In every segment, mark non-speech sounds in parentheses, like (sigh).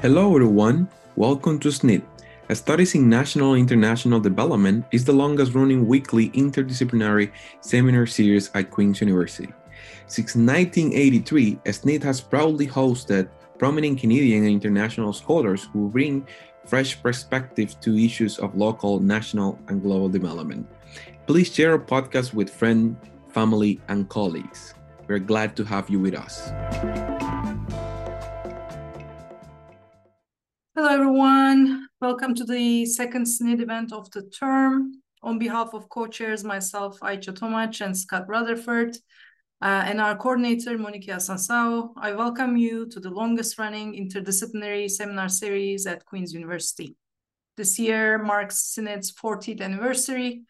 Hello, everyone. Welcome to SNID. Studies in National and International Development is the longest running weekly interdisciplinary seminar series at Queen's University. Since 1983, SNID has proudly hosted prominent Canadian and international scholars who bring fresh perspectives to issues of local, national, and global development. Please share our podcast with friends, family, and colleagues. We're glad to have you with us. Hello, everyone. Welcome to the second SNID event of the term. On behalf of co-chairs, myself, Aicha Tomac, and Scott Rutherford, uh, and our coordinator, Monique Sansao, I welcome you to the longest running interdisciplinary seminar series at Queen's University. This year marks SNID's 40th anniversary,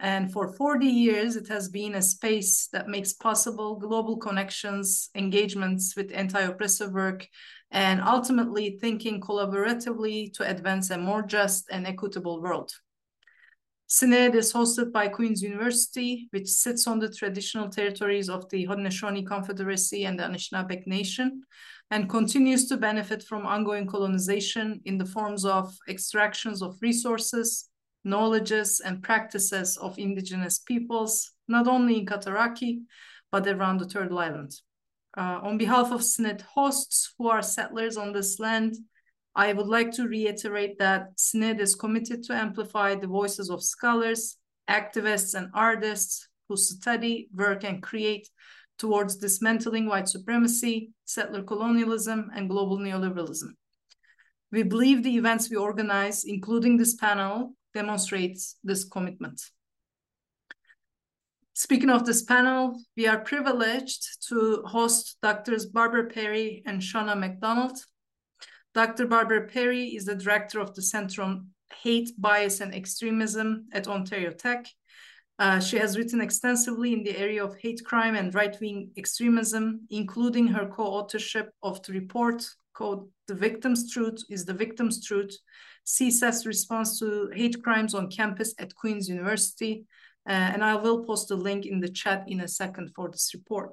and for 40 years, it has been a space that makes possible global connections, engagements with anti-oppressive work, and ultimately thinking collaboratively to advance a more just and equitable world. SNID is hosted by Queen's University, which sits on the traditional territories of the Haudenosaunee Confederacy and the Anishinaabeg Nation, and continues to benefit from ongoing colonization in the forms of extractions of resources, knowledges, and practices of indigenous peoples, not only in Cataraqui, but around the Turtle Island. Uh, on behalf of SNID hosts who are settlers on this land, I would like to reiterate that SNID is committed to amplify the voices of scholars, activists, and artists who study, work, and create towards dismantling white supremacy, settler colonialism, and global neoliberalism. We believe the events we organize, including this panel, demonstrates this commitment. Speaking of this panel, we are privileged to host Drs. Barbara Perry and Shana MacDonald, Dr. Barbara Perry is the director of the Center on Hate, Bias, and Extremism at Ontario Tech. Uh, she has written extensively in the area of hate crime and right wing extremism, including her co authorship of the report called The Victim's Truth is the Victim's Truth CSAS Response to Hate Crimes on Campus at Queen's University. Uh, and I will post the link in the chat in a second for this report.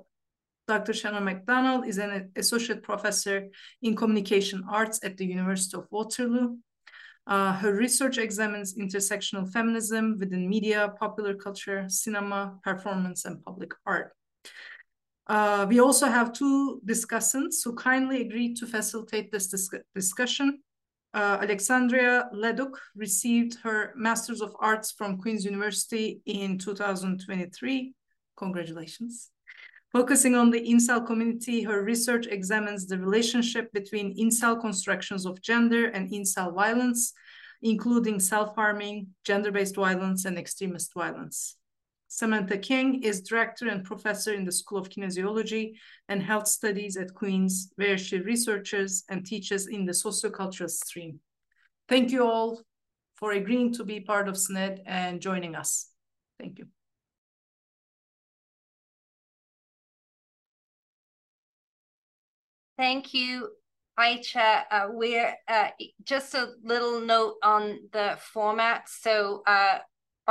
Dr. Shannon MacDonald is an associate professor in communication arts at the University of Waterloo. Uh, her research examines intersectional feminism within media, popular culture, cinema, performance, and public art. Uh, we also have two discussants who kindly agreed to facilitate this dis discussion. Uh, Alexandria Leduc received her Master's of Arts from Queen's University in 2023. Congratulations. Focusing on the incel community, her research examines the relationship between incel constructions of gender and incel violence, including self-harming, gender-based violence, and extremist violence. Samantha King is director and professor in the School of Kinesiology and Health Studies at Queen's, where she researches and teaches in the sociocultural stream. Thank you all for agreeing to be part of SNID and joining us. Thank you. Thank you, Aicha. Uh, we're uh, just a little note on the format. So uh,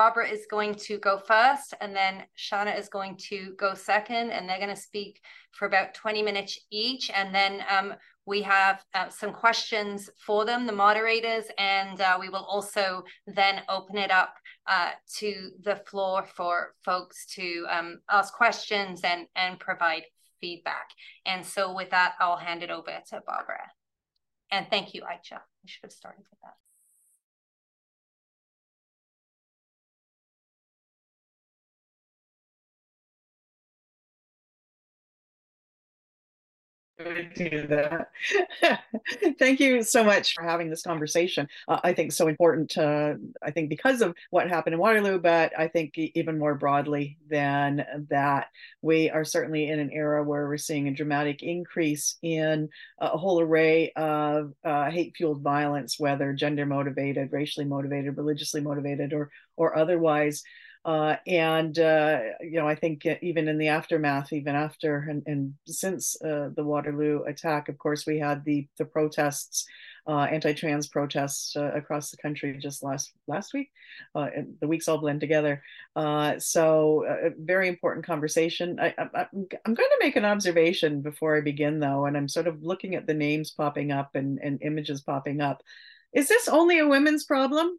Barbara is going to go first, and then Shana is going to go second, and they're going to speak for about 20 minutes each. And then um, we have uh, some questions for them, the moderators, and uh, we will also then open it up uh, to the floor for folks to um, ask questions and, and provide feedback. And so with that, I'll hand it over to Barbara. And thank you, Aicha. I should have started with that. Do that. (laughs) Thank you so much for having this conversation. Uh, I think so important. Uh, I think because of what happened in Waterloo, but I think even more broadly than that, we are certainly in an era where we're seeing a dramatic increase in a whole array of uh, hate-fueled violence, whether gender motivated, racially motivated, religiously motivated, or or otherwise. Uh, and uh, you know, I think even in the aftermath, even after and, and since uh, the Waterloo attack, of course, we had the the protests, uh, anti-trans protests uh, across the country just last last week. Uh, the weeks all blend together. so, a very important conversation. I, I, I'm I'm going to make an observation before I begin, though, and I'm sort of looking at the names popping up and and images popping up. Is this only a women's problem?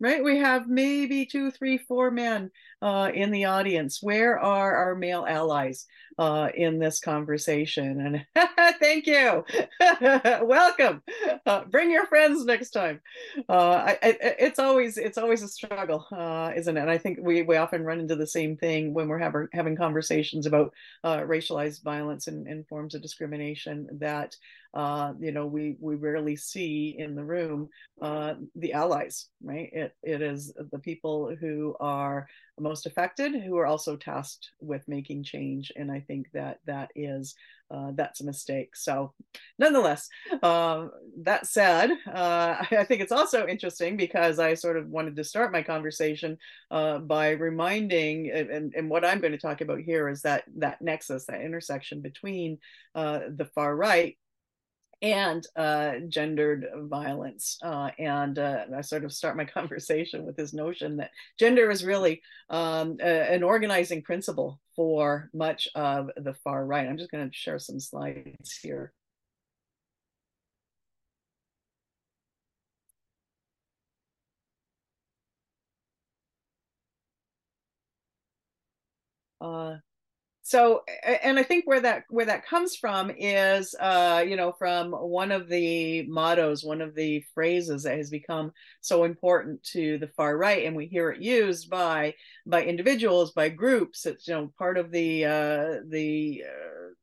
Right? We have maybe two, three, four men uh, in the audience. Where are our male allies uh, in this conversation? And (laughs) thank you, (laughs) welcome. Uh, bring your friends next time. Uh, I, I, it's always it's always a struggle, uh, isn't it? And I think we we often run into the same thing when we're having having conversations about uh, racialized violence and, and forms of discrimination that uh, you know, we we rarely see in the room uh, the allies, right? It it is the people who are most affected who are also tasked with making change, and I think that that is uh, that's a mistake. So, nonetheless, uh, that said, uh, (laughs) I think it's also interesting because I sort of wanted to start my conversation uh, by reminding, and, and what I'm going to talk about here is that that nexus, that intersection between the far right and uh, gendered violence. Uh, and uh, I sort of start my (laughs) conversation with this notion that gender is really um, a, an organizing principle for much of the far right. I'm just going to share some slides here. Uh, so and i think where that where that comes from is uh you know from one of the mottos one of the phrases that has become so important to the far right and we hear it used by by individuals by groups. It's you know part of the uh the uh,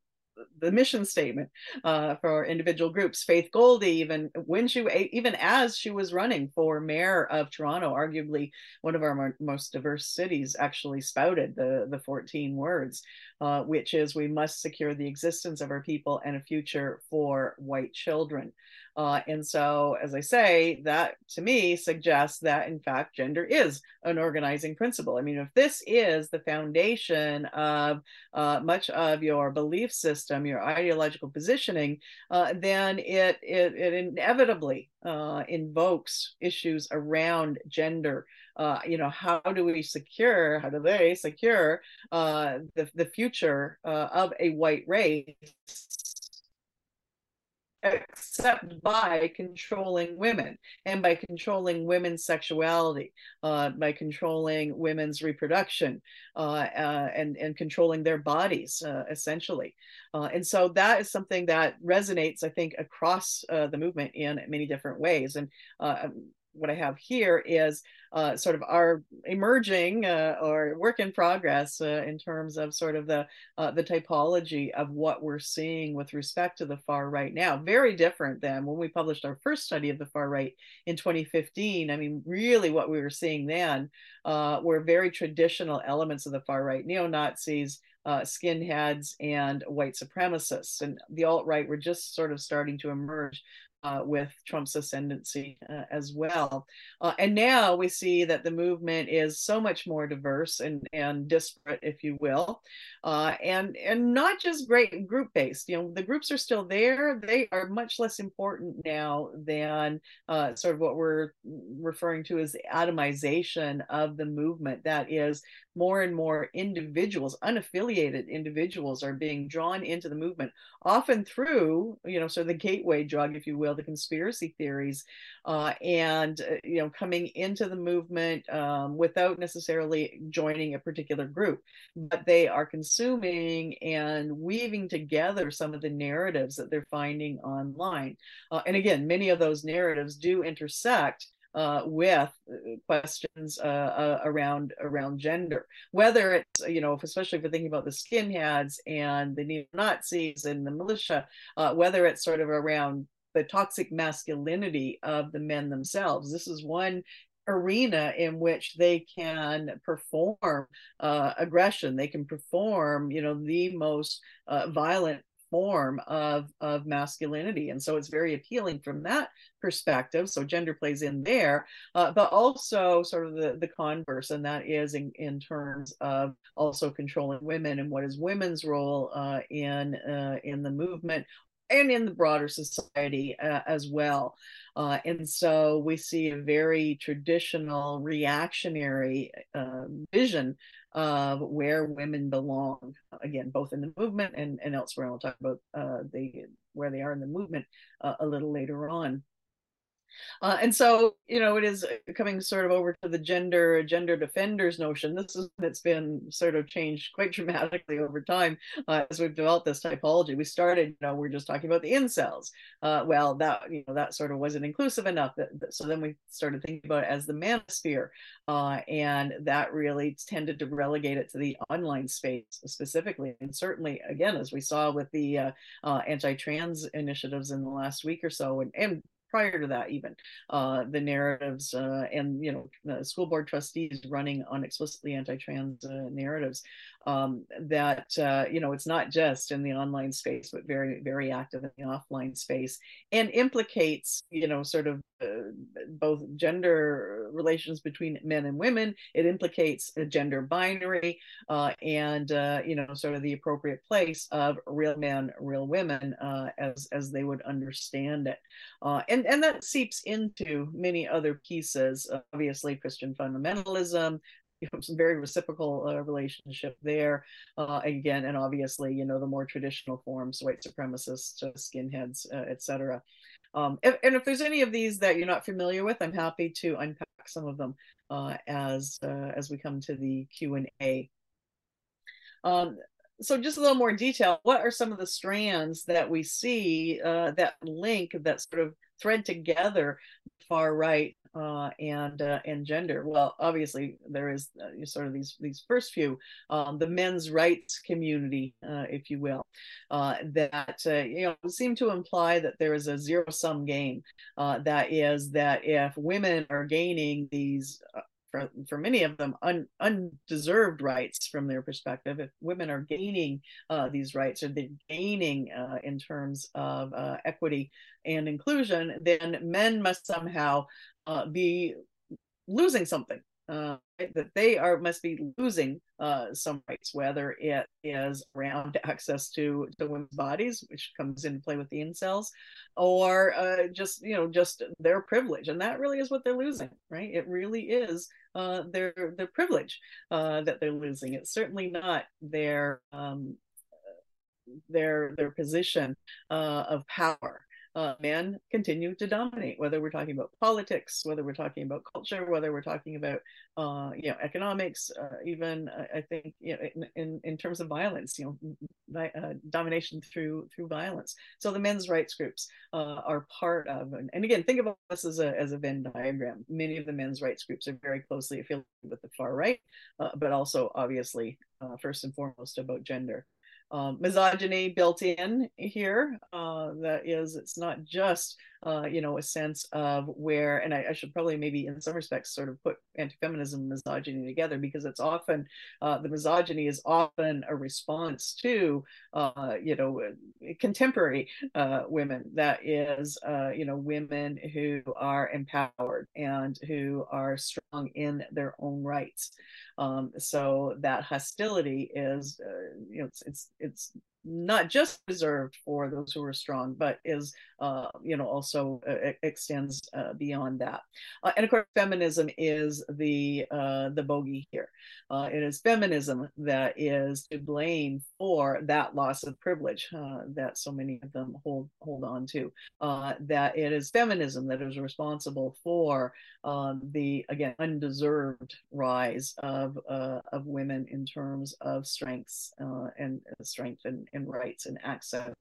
the mission statement uh, for individual groups. Faith Goldy, even when she, even as she was running for mayor of Toronto, arguably one of our most diverse cities, actually spouted the the 14 words, uh, which is we must secure the existence of our people and a future for white children. Uh, and so, as I say, that to me suggests that in fact gender is an organizing principle. I mean, if this is the foundation of uh, much of your belief system, your ideological positioning, uh, then it, it, it inevitably uh, invokes issues around gender. Uh, you know, how do we secure, how do they secure uh, the, the future of a white race except by controlling women and by controlling women's sexuality, uh, by controlling women's reproduction, uh, uh, and and controlling their bodies uh, essentially. Uh, and so that is something that resonates, I think, across uh, the movement in many different ways. And what I have here is uh, sort of our emerging uh, or work in progress uh, in terms of sort of the uh, the typology of what we're seeing with respect to the far right now. Very different than when we published our first study of the far right in 2015. I mean, really, what we were seeing then uh, were very traditional elements of the far right, neo Nazis. Uh, skinheads and white supremacists. And the alt right were just sort of starting to emerge uh, with Trump's ascendancy uh, as well. Uh, and now we see that the movement is so much more diverse and, and disparate, if you will, uh, and and not just great group based. You know, the groups are still there. They are much less important now than uh, sort of what we're referring to as the atomization of the movement. That is, more and more individuals, unaffiliated individuals, are being drawn into the movement, often through, you know, sort of the gateway drug, if you will, the conspiracy theories, uh, and, uh, you know, coming into the movement um, without necessarily joining a particular group. But they are consuming and weaving together some of the narratives that they're finding online. Uh, and again, many of those narratives do intersect uh, with uh, questions uh, uh, around around gender, whether it's you know, especially if we're thinking about the skinheads and the neo Nazis and the militia, uh, whether it's sort of around the toxic masculinity of the men themselves. This is one arena in which they can perform uh, aggression they can perform you know the most uh, violent form of of masculinity and so it's very appealing from that perspective so gender plays in there uh, but also sort of the the converse and that is in, in terms of also controlling women and what is women's role uh, in uh, in the movement and in the broader society uh, as well. Uh, and so we see a very traditional reactionary uh, vision of where women belong, again, both in the movement and, and elsewhere. I'll talk about uh, the where they are in the movement uh, a little later on. Uh, and so, you know, it is coming sort of over to the gender gender defenders notion. This is it's been sort of changed quite (laughs) dramatically over time uh, as we've developed this typology. We started, you know, we're just talking about the incels. Uh, well, that you know that sort of wasn't inclusive enough. That, that, so then we started thinking about it as the manosphere, uh, and that really tended to relegate it to the online space specifically. And certainly, again, as we saw with the uh, uh, anti-trans initiatives in the last week or so, and, and prior to that even uh, the narratives uh, and you know school board trustees running on explicitly anti-trans uh, narratives um, that uh, you know it's not just in the online space but very very active in the offline space and implicates you know sort of uh, both gender relations between men and women it implicates a gender binary uh, and you know sort of the appropriate place of real men real women as as they would understand it and and and that seeps into many other pieces. Obviously, Christian fundamentalism, you know, some very reciprocal uh, relationship there. Uh, again, and obviously, you know, the more traditional forms, white supremacists, uh, skinheads, uh, etc. Um, and, and, if there's any of these that you're not familiar with, I'm happy to unpack some of them uh, as uh, as we come to the Q and A. Um, so just a little more detail. What are some of the strands that we see that link that sort of thread together far right uh, and uh, and gender. Well, obviously there is uh, sort of these these first few, um, the men's rights community, uh, if you will, uh, that uh, you know seem to imply that there is a zero sum game. that is that if women are gaining these for, for many of them un, undeserved rights from their perspective. If women are gaining uh, these rights or they're gaining uh, in terms of uh, equity and inclusion then men must somehow uh, be losing something uh, that they are must be losing uh, some rights, whether it is around (laughs) access to to women's bodies, which comes into play with the incels, or uh, just you know just their privilege, and that really is what they're losing, right? It really is uh, their their privilege uh, that they're losing. It's certainly not their um, their their position uh, of power uh, men continue to dominate, whether we're talking about politics, whether we're talking about culture, whether we're talking about, uh, you know, economics, uh, even uh, I think, you know, in, in, in, terms of violence, you know, uh, domination through through violence. So the men's rights groups uh, are part of, and, and, again, think of this as a as a Venn diagram. Many of the men's rights groups are very closely affiliated with the far right, but also obviously first and foremost about gender misogyny built in here. Uh, that is, it's not just uh, you know a sense of where, and I, I, should probably maybe in some respects sort of put anti-feminism and misogyny together because it's often uh, the misogyny is often a response to uh, you know contemporary uh, women. That is, uh, you know, women who are empowered and who are strong in their own rights. Um, so that hostility is, uh, you know, it's, it's, it's not just reserved for those who are strong, but is, uh, you know, also uh, extends uh, beyond that. Uh, and of course, feminism is the uh, the bogey here. Uh, it is feminism that is to blame for that loss of privilege that so many of them hold hold on to. that it is feminism that is responsible for the again undeserved rise of of women in terms of strengths and strength and and rights and access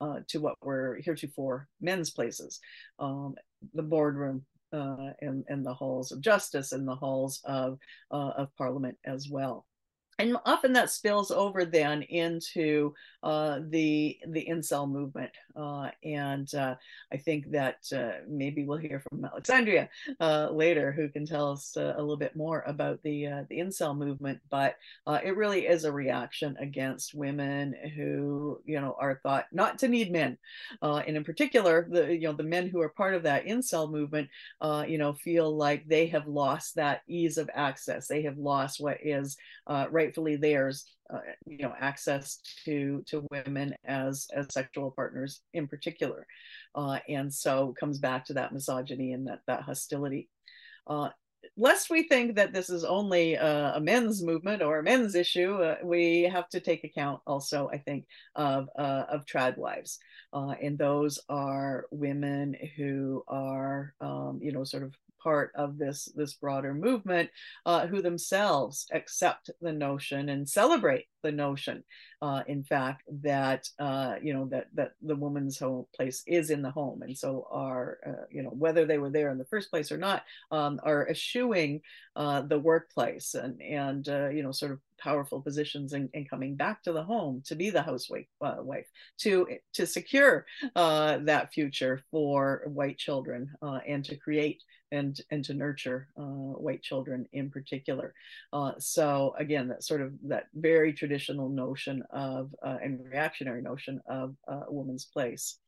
uh, to what were heretofore men's places, um, the boardroom uh, and, and the halls of justice and the halls of, uh, of parliament as well. And often that spills over then into uh, the the incel movement, uh, and uh, I think that uh, maybe we'll hear from Alexandria uh, later, who can tell us uh, a little bit more about the the incel movement. But it really is a reaction against women who you know are thought not to need men, and in particular, the you know the men who are part of that incel movement, you know, feel like they have lost that ease of access. They have lost what is right rightfully theirs uh, you know access to to women as as sexual partners in particular. Uh, and so comes back to that misogyny and that that hostility. Uh, lest we think that this is only a, a men's movement or a men's issue, uh, we have to take account also, I think, of uh, of trad wives, uh, and those are women who are, um, you know, sort of part of this this broader movement uh, who themselves accept the notion and celebrate the notion uh, in fact that uh, you know that that the woman's home place is in the home. And so are uh, you know whether they were there in the first place or not um, are eschewing uh, the workplace and and uh, you know sort of powerful positions and, and, coming back to the home to be the housewife uh, wife to to secure uh, that future for white children uh, and to create and and to nurture uh, white children in particular. Uh, so again that sort of that very traditional notion of uh, and reactionary notion of a woman's place.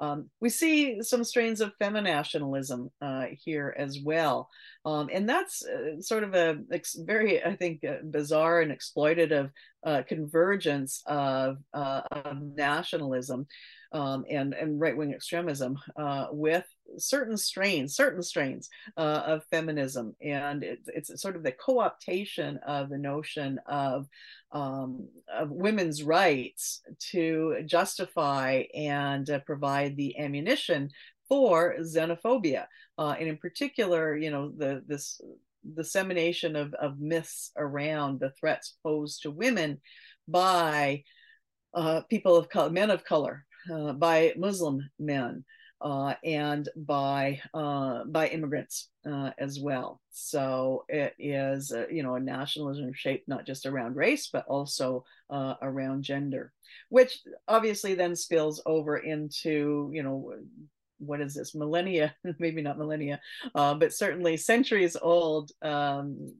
Um, we see some strains of femonationalism uh, here as well. Um, and that's uh, sort of a very, I think, uh, bizarre and exploitative uh, convergence of, uh, of nationalism um, and, and right wing extremism uh, with certain strains, certain strains of feminism. And it, it's sort of the co optation of the notion of um, of women's rights to justify and uh, provide the ammunition for xenophobia, uh, and in particular, you know, the this dissemination of, of myths around the threats posed to women by uh, people of color, men of color, uh, by Muslim men uh, and by uh, by immigrants uh, as well. So it is, uh, you know, a nationalism shaped not just around race but also uh, around gender, which obviously then spills over into, you know, what is this millennia? (laughs) Maybe not millennia, uh, but certainly centuries old um,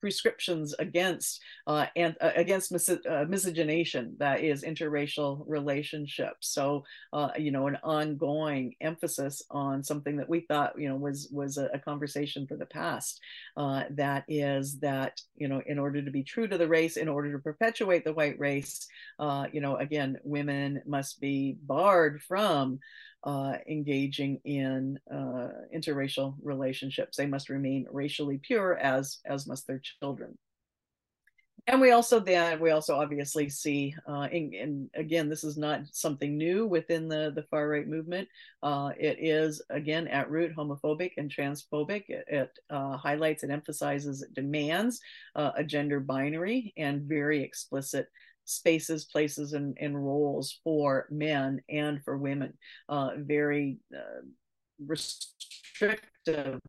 prescriptions against uh, and uh, against mis- uh, miscegenation that is interracial relationships. So uh, you know an ongoing emphasis on something that we thought you know was was a, a conversation for the past uh, that is that you know in order to be true to the race in order to perpetuate the white race uh, you know again women must be barred from uh, engaging in uh, interracial relationships. They must remain racially pure, as as must their children. And we also then we also obviously see, uh, and, again, this is not something new within the the far right movement. Uh, it is again at root homophobic and transphobic. It, it uh, highlights and emphasizes, it demands uh, a gender binary and very explicit spaces, places, and, and roles for men and for women. Uh, very uh, restrictive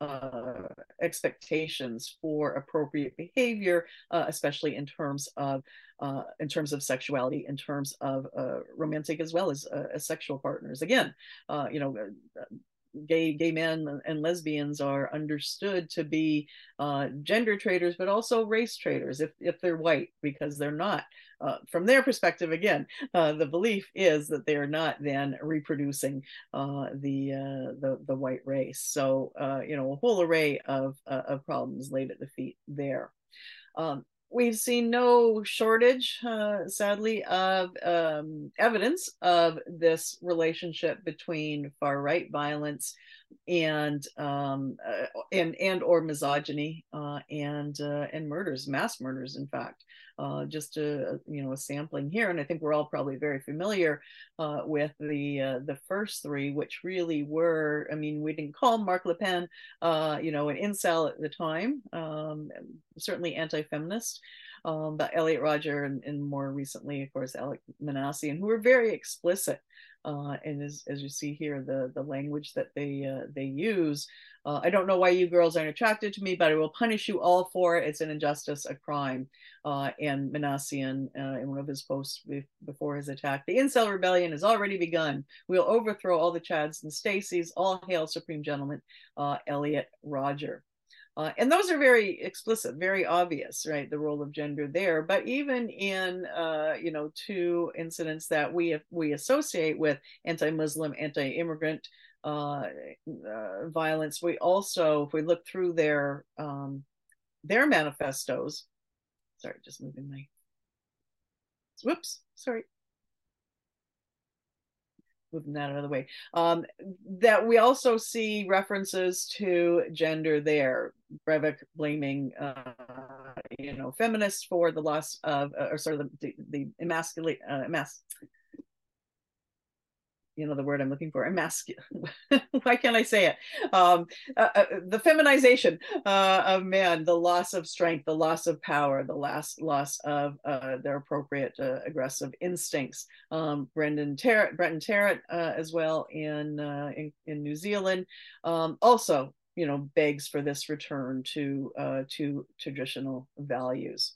uh, expectations for appropriate behavior, uh, especially in terms of uh, in terms of sexuality, in terms of uh, romantic as well as, uh, as sexual partners. Again, uh, you know, gay gay men and lesbians are understood to be uh, gender traders, but also race traders if if they're white because they're not. Uh, from their perspective, again, uh, the belief is that they are not then reproducing uh, the, uh, the the white race. So uh, you know a whole array of of problems laid at the feet there. Um, we've seen no shortage, uh, sadly, of um, evidence of this relationship between far right violence and um, uh, and and or misogyny uh, and uh, and murders, mass murders, in fact uh, just a you know a sampling here, and I think we're all probably very familiar uh, with the uh, the first three, which really were. I mean, we didn't call Marc Lépine, you know, an incel at the time, um, certainly anti-feminist. Um, Elliot Rodger and, and, more recently, of course, Alek Minassian, who were very explicit Uh, and as, as you see here, the, the language that they, uh, they use, uh, I don't know why you girls aren't attracted to me, but I will punish you all for it. It's an injustice, a crime. Uh, and Minassian, uh, in one of his posts before his attack, the incel rebellion has already begun. We'll overthrow all the Chads and Stacys. All hail Supreme Gentleman uh, Elliot Rodger. Uh, and those are very explicit, very obvious, right? The role of gender there. But even in, uh, you know, two incidents that we we associate with anti-Muslim, anti-immigrant uh, uh, violence, we also, if we look through their um, their manifestos, sorry, just moving my, whoops, sorry moving that out of the way. Um, that we also see references to gender there breivik blaming uh, you know feminists for the loss of uh, or sort of the, the, the emasculate uh, emas- you know the word I'm looking for emasculate. (laughs) Why can't I say it? Um, uh, uh, the feminization uh, of man, the loss of strength, the loss of power, the last loss of uh, their appropriate uh, aggressive instincts. Um, Brenton Tarrant, uh, as well in, in, in New Zealand, um, also you know begs for this return to to traditional values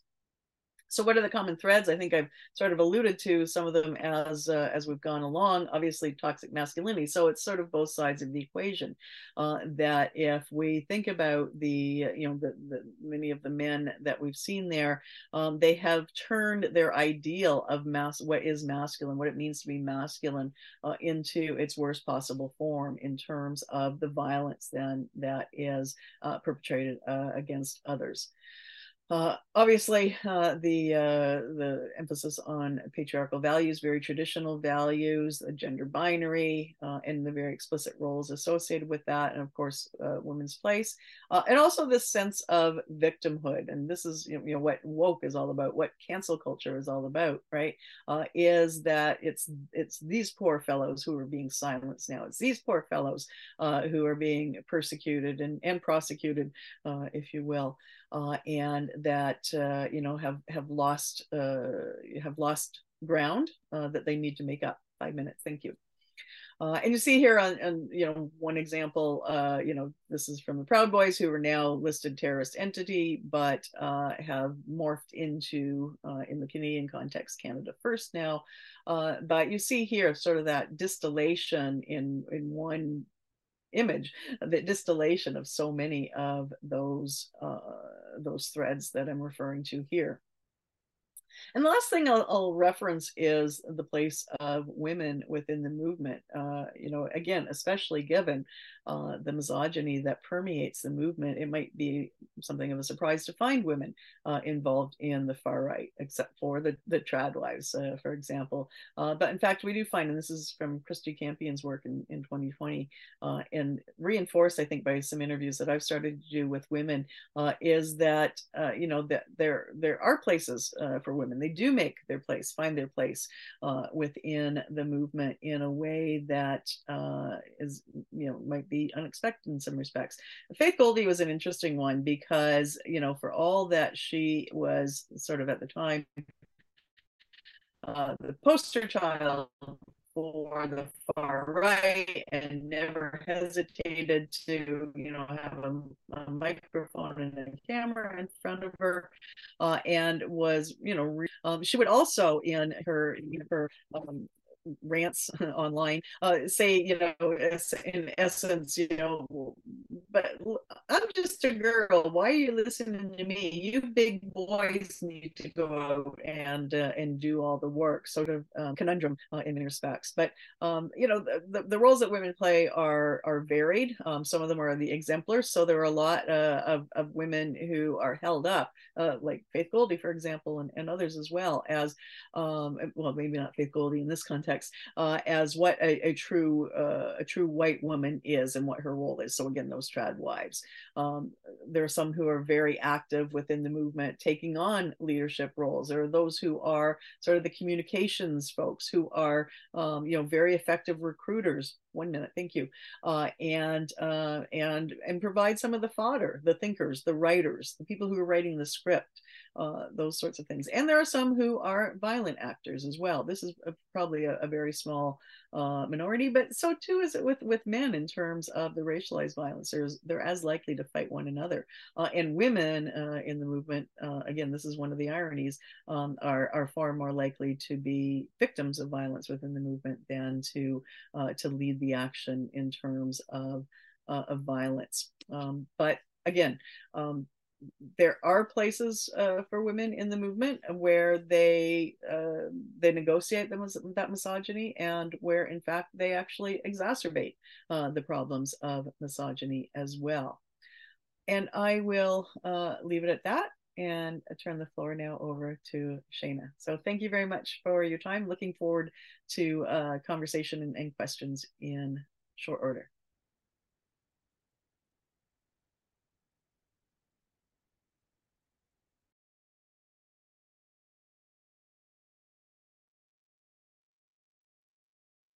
so what are the common threads? I think i've sort of alluded to some of them as uh, as we've gone along. Obviously toxic masculinity. So it's sort of both sides of the equation uh, that if we think about the you know the, the many of the men that we've seen there um, they have turned their ideal of mass what is masculine what it means to be masculine uh, into its worst possible form in terms of the violence then that is uh, perpetrated uh, against others uh, obviously, uh, the uh, the emphasis on patriarchal values, very traditional values, gender binary, uh, and the very explicit roles associated with that, and of course, uh, women's place, uh, and also this sense of victimhood. And this is you know, you know, what woke is all about, what cancel culture is all about, right? is that it's it's these poor fellows who are being silenced now. It's these poor fellows who are being persecuted and and prosecuted, if you will uh, and that uh, you know have have lost uh, have lost ground uh, that they need to make up. Five minutes, thank you. Uh, and you see here on, on, you know one example, uh, you know this is from the Proud Boys who are now listed terrorist entity, but have morphed into in the Canadian context Canada First now. but you see here sort of that distillation in in one image, the distillation of so many of those uh, those threads that I'm referring to here. And the last thing I'll, I'll, reference is the place of women within the movement. Uh, you know, again, especially given uh, the misogyny that permeates the movement, it might be something of a surprise to find women uh, involved in the far right, except for the, the trad wives, uh, for example. Uh, but in fact, we do find, and this is from Kristy Campion's work in, in 2020, uh, and reinforced, I think, by some interviews that I've started to do with women, is that, you know, that there, there are places for women. They do make their place, find their place within the movement in a way that is, you know, might be unexpected in some respects. Faith Goldy was an interesting one because, you know, for all that she was sort of at the time uh, the poster child for the far right and never hesitated to, you know, have a, a microphone and a camera in front of her, uh, and was, you know, re- um, she would also in her, her um, rants (laughs) online uh, say you know in essence you know but i'm just a girl. Why are you listening to me? You big boys need to go out and uh, and do all the work sort of um, conundrum uh, in many respects. But um, you know the, the, roles that women play are are varied. Um, some of them are the exemplars. So there are a lot uh, of, of women who are held up uh, like faith Goldy, for example and, and others as well as um, well maybe not faith Goldy in this context context uh, as what a, a true uh, a true white woman is and what her role is. So again, those trad wives. Um, there are some who are very active within the movement, taking on leadership roles. There are those who are sort of the communications folks who are um, you know very effective recruiters one minute thank you uh, and uh, and and provide some of the fodder the thinkers the writers the people who are writing the script uh, those sorts of things. And there are some who are violent actors as well. This is a, probably a, a, very small uh, minority, but so too is it with with men in terms of the racialized violence. There's, they're as likely to fight one another. Uh, and women uh, in the movement, uh, again, this is one of the ironies, um, are are far more likely to be victims of violence within the movement than to uh, to lead the action in terms of of violence. Um, but again, um, there are places uh, for women in the movement where they uh, they negotiate that misogyny and where in fact they actually exacerbate uh, the problems of misogyny as well and i will uh, leave it at that and turn the floor now over to Shana. So thank you very much for your time. Looking forward to uh, conversation and, and questions in short order.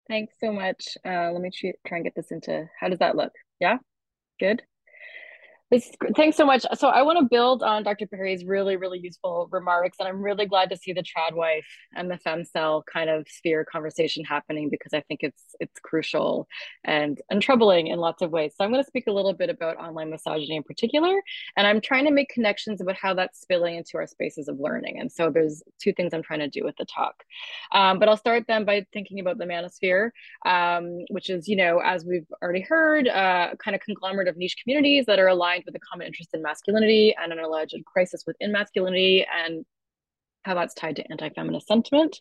Thanks so much. Uh, let me try and get this into, how does that look? Yeah, good. Thanks so much. So I want to build on Dr. Perry's really, really useful remarks, and I'm really glad to see the trad wife and the femcel kind of sphere conversation happening because I think it's it's crucial and and troubling in lots of ways. So I'm going to speak a little bit about online misogyny in particular, and I'm trying to make connections about how that's spilling into our spaces of learning. And so there's two things I'm trying to do with the talk. Um, but I'll start then by thinking about the manosphere, um, which is you know as we've already heard, uh, kind of conglomerate of niche communities that are aligned aligned with a common interest in masculinity and an alleged crisis within masculinity and how that's tied to anti-feminist sentiment.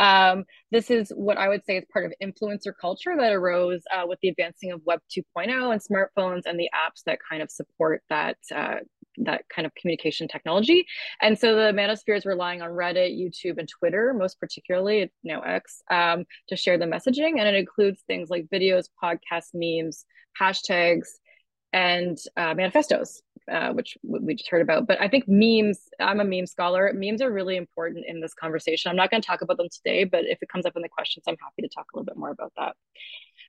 Um, this is what I would say is part of influencer culture that arose uh, with the advancing of Web 2.0 and smartphones and the apps that kind of support that uh, that kind of communication technology. And so the manosphere is relying on Reddit, YouTube, and Twitter, most particularly now X, um, to share the messaging. And it includes things like videos, podcasts, memes, hashtags, and uh, manifestos, uh, which we just heard about. But I think memes, I'm a meme scholar. Memes are really important in this conversation. I'm not going to talk about them today, but if it comes up in the questions, I'm happy to talk a little bit more about that.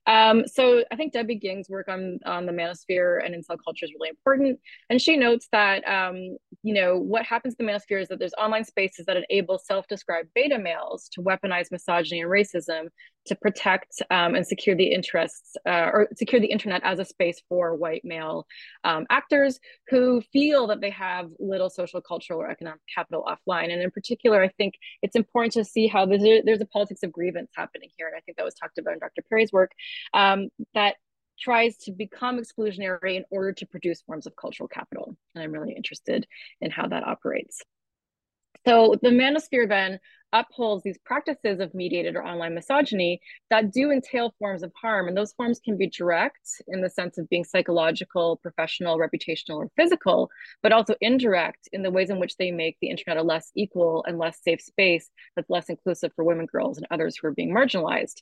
Um, so I think Debbie Ging's work on, on the manosphere and incel culture is really important. And she notes that, um, you know, what happens in the manosphere is that there's online spaces that enable self-described beta males to weaponize misogyny and racism to protect um, and secure the interests uh, or secure the internet as a space for white male um, actors who feel that they have little social, cultural, or economic capital offline. And in particular, I think it's important to see how there's a, there's a politics of grievance happening here. And I think that was talked about in Dr. Perry's work um, that tries to become exclusionary in order to produce forms of cultural capital. And I'm really interested in how that operates. So the manosphere then upholds these practices of mediated or online misogyny that do entail forms of harm. And those forms can be direct in the sense of being psychological, professional, reputational, or physical, but also indirect in the ways in which they make the internet a less equal and less safe space that's less inclusive for women, girls, and others who are being marginalized.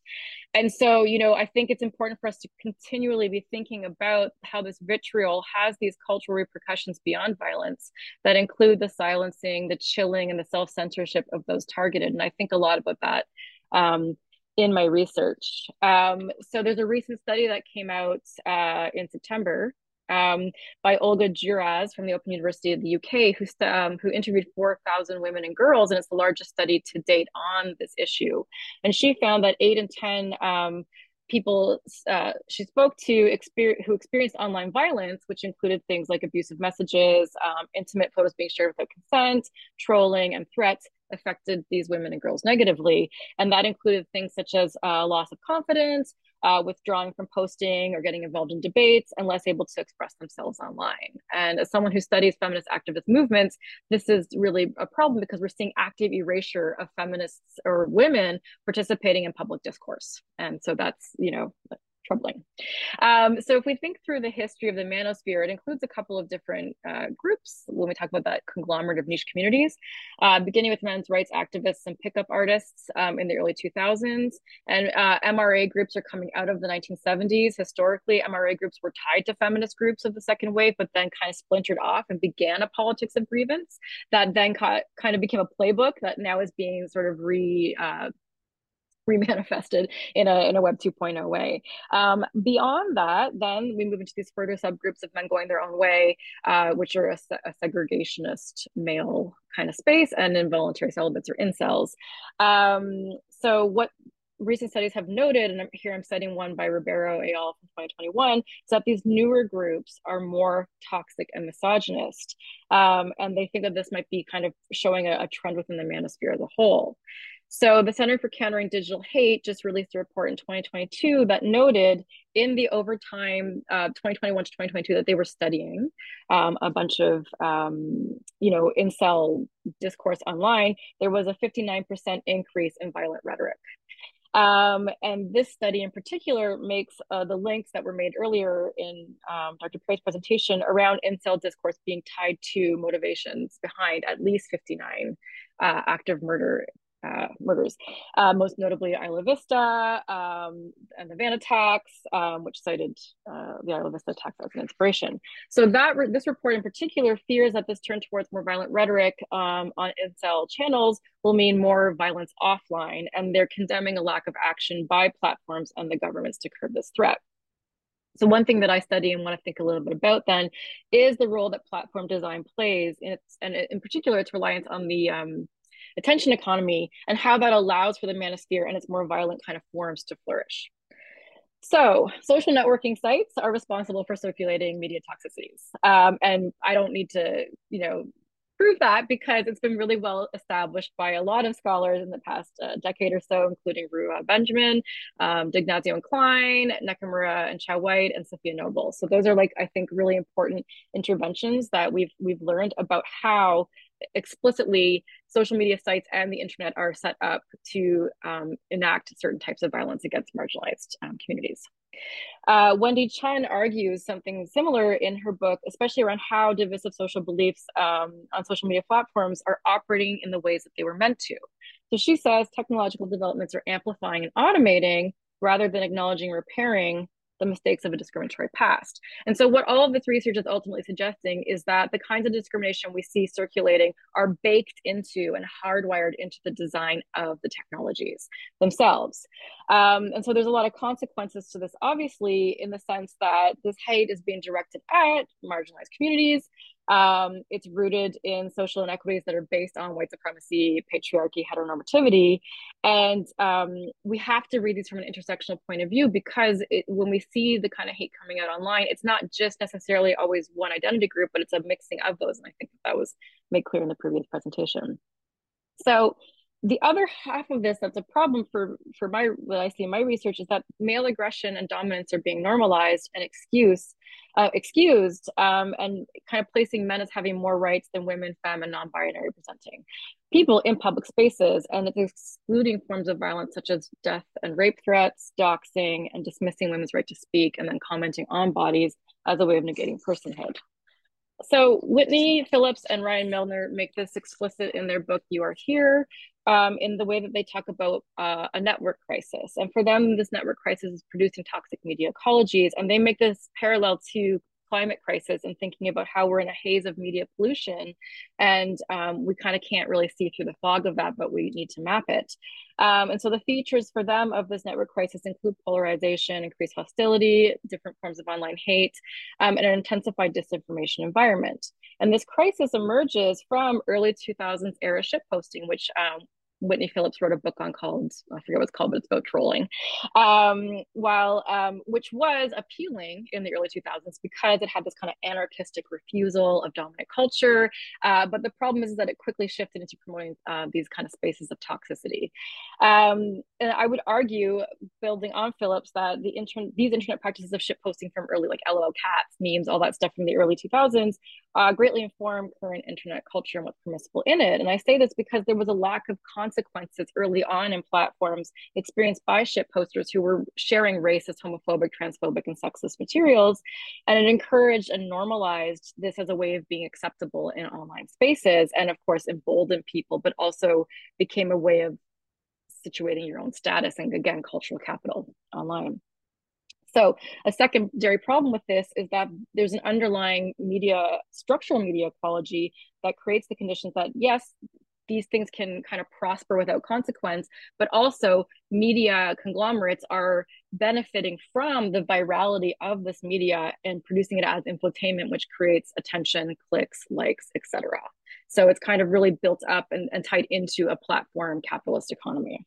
And so, you know, I think it's important for us to continually be thinking about how this vitriol has these cultural repercussions beyond violence that include the silencing, the chilling, and the self censorship of those targeted targeted. And I think a lot about that um, in my research. Um, so there's a recent study that came out uh, in September um, by Olga Jurasz from the Open University of the UK, who, um, who interviewed 4,000 women and girls, and it's the largest study to date on this issue. And she found that eight in 10 um, people uh, she spoke to who experienced online violence, which included things like abusive messages, um, intimate photos being shared without consent, trolling, and threats, affected these women and girls negatively. And that included things such as uh, loss of confidence, uh, withdrawing from posting or getting involved in debates, and less able to express themselves online. And as someone who studies feminist activist movements, this is really a problem because we're seeing active erasure of feminists or women participating in public discourse. And so that's, you know, troubling. Um, so if we think through the history of the manosphere, it includes a couple of different uh, groups when we talk about that conglomerate of niche communities, uh, beginning with men's rights activists and pickup artists um, in the early 2000s. And uh, MRA groups are coming out of the 1970s. Historically, MRA groups were tied to feminist groups of the second wave, but then kind of splintered off and began a politics of grievance that then kind of became a playbook that now is being sort of re uh, remanifested in a in a Web 2.0 way. Um, beyond that, then we move into these further subgroups of men going their own way, uh, which are a, a, segregationist male kind of space, and involuntary celibates or incels. Um, so what recent studies have noted, and here I'm citing one by Ribeiro et al. from 2021, is that these newer groups are more toxic and misogynist. Um, and they think that this might be kind of showing a, a trend within the manosphere as a whole. So the Center for Countering Digital Hate just released a report in 2022 that noted in the overtime uh, 2021 to 2022 that they were studying um, a bunch of um, you know incel discourse online, there was a 59% increase in violent rhetoric. Um, and this study in particular makes uh, the links that were made earlier in um, Dr. Perry's presentation around incel discourse being tied to motivations behind at least 59 uh, active murder uh, murders, uh, most notably Isla Vista um, and the van attacks, um, which cited uh, the Isla Vista attacks as an inspiration. So that re this report in particular fears that this turn towards more violent rhetoric um, on incel channels will mean more violence offline, and they're condemning a lack of action by platforms and the governments to curb this threat. So one thing that I study and want to think a little bit about then is the role that platform design plays in its, and in particular its reliance on the um, attention economy and how that allows for the manosphere and its more violent kind of forms to flourish. So, social networking sites are responsible for circulating media toxicities. Um, and I don't need to, you know, prove that because it's been really well established by a lot of scholars in the past uh, decade or so, including Ruha Benjamin, um, D'Ignazio and Klein, Nakamura and Chow White, and Safiya Noble. So those are like I think really important interventions that we've we've learned about how explicitly social media sites and the internet are set up to um, enact certain types of violence against marginalized um, communities. Uh, Wendy Chun argues something similar in her book, especially around how divisive social beliefs um, on social media platforms are operating in the ways that they were meant to. So she says technological developments are amplifying and automating rather than acknowledging repairing the mistakes of a discriminatory past. And so, what all of this research is ultimately suggesting is that the kinds of discrimination we see circulating are baked into and hardwired into the design of the technologies themselves. Um, and so, there's a lot of consequences to this, obviously, in the sense that this hate is being directed at marginalized communities, um, it's rooted in social inequities that are based on white supremacy, patriarchy, heteronormativity. And um, we have to read these from an intersectional point of view because it, when we see the kind of hate coming out online, it's not just necessarily always one identity group, but it's a mixing of those. And I think that was made clear in the previous presentation. So the other half of this that's a problem for for my what I see in my research is that male aggression and dominance are being normalized and excuse uh, excused um, and kind of placing men as having more rights than women, femme, and non-binary presenting people in public spaces, and it's excluding forms of violence such as death and rape threats, doxing, and dismissing women's right to speak, and then commenting on bodies as a way of negating personhood. So Whitney Phillips and Ryan Milner make this explicit in their book "You Are Here," um, in the way that they talk about uh, a network crisis. And for them, this network crisis is producing toxic media ecologies. And they make this parallel to climate crisis and thinking about how we're in a haze of media pollution and um, we kind of can't really see through the fog of that but we need to map it um, and so the features for them of this network crisis include polarization increased hostility different forms of online hate um, and an intensified disinformation environment and this crisis emerges from early 2000s era shitposting which um, Whitney Phillips wrote a book on called I forget what it's called, but it's about trolling. Um, while um, which was appealing in the early 2000s because it had this kind of anarchistic refusal of dominant culture. Uh, but the problem is, that it quickly shifted into promoting uh, these kind of spaces of toxicity. Um, and I would argue, building on Phillips, that the internet these internet practices of shitposting from early like LOL cats, memes, all that stuff from the early 2000s uh, greatly inform current internet culture and what's permissible in it. And I say this because there was a lack of consequences early on in platforms experienced by shitposters who were sharing racist, homophobic, transphobic, and sexist materials. And it encouraged and normalized this as a way of being acceptable in online spaces. And of course, emboldened people, but also became a way of situating your own status and again, cultural capital online. So a secondary problem with this is that there's an underlying media, structural media ecology that creates the conditions that, yes, these things can kind of prosper without consequence, but also media conglomerates are benefiting from the virality of this media and producing it as infotainment, which creates attention, clicks, likes, etc. So it's kind of really built up and, and tied into a platform capitalist economy.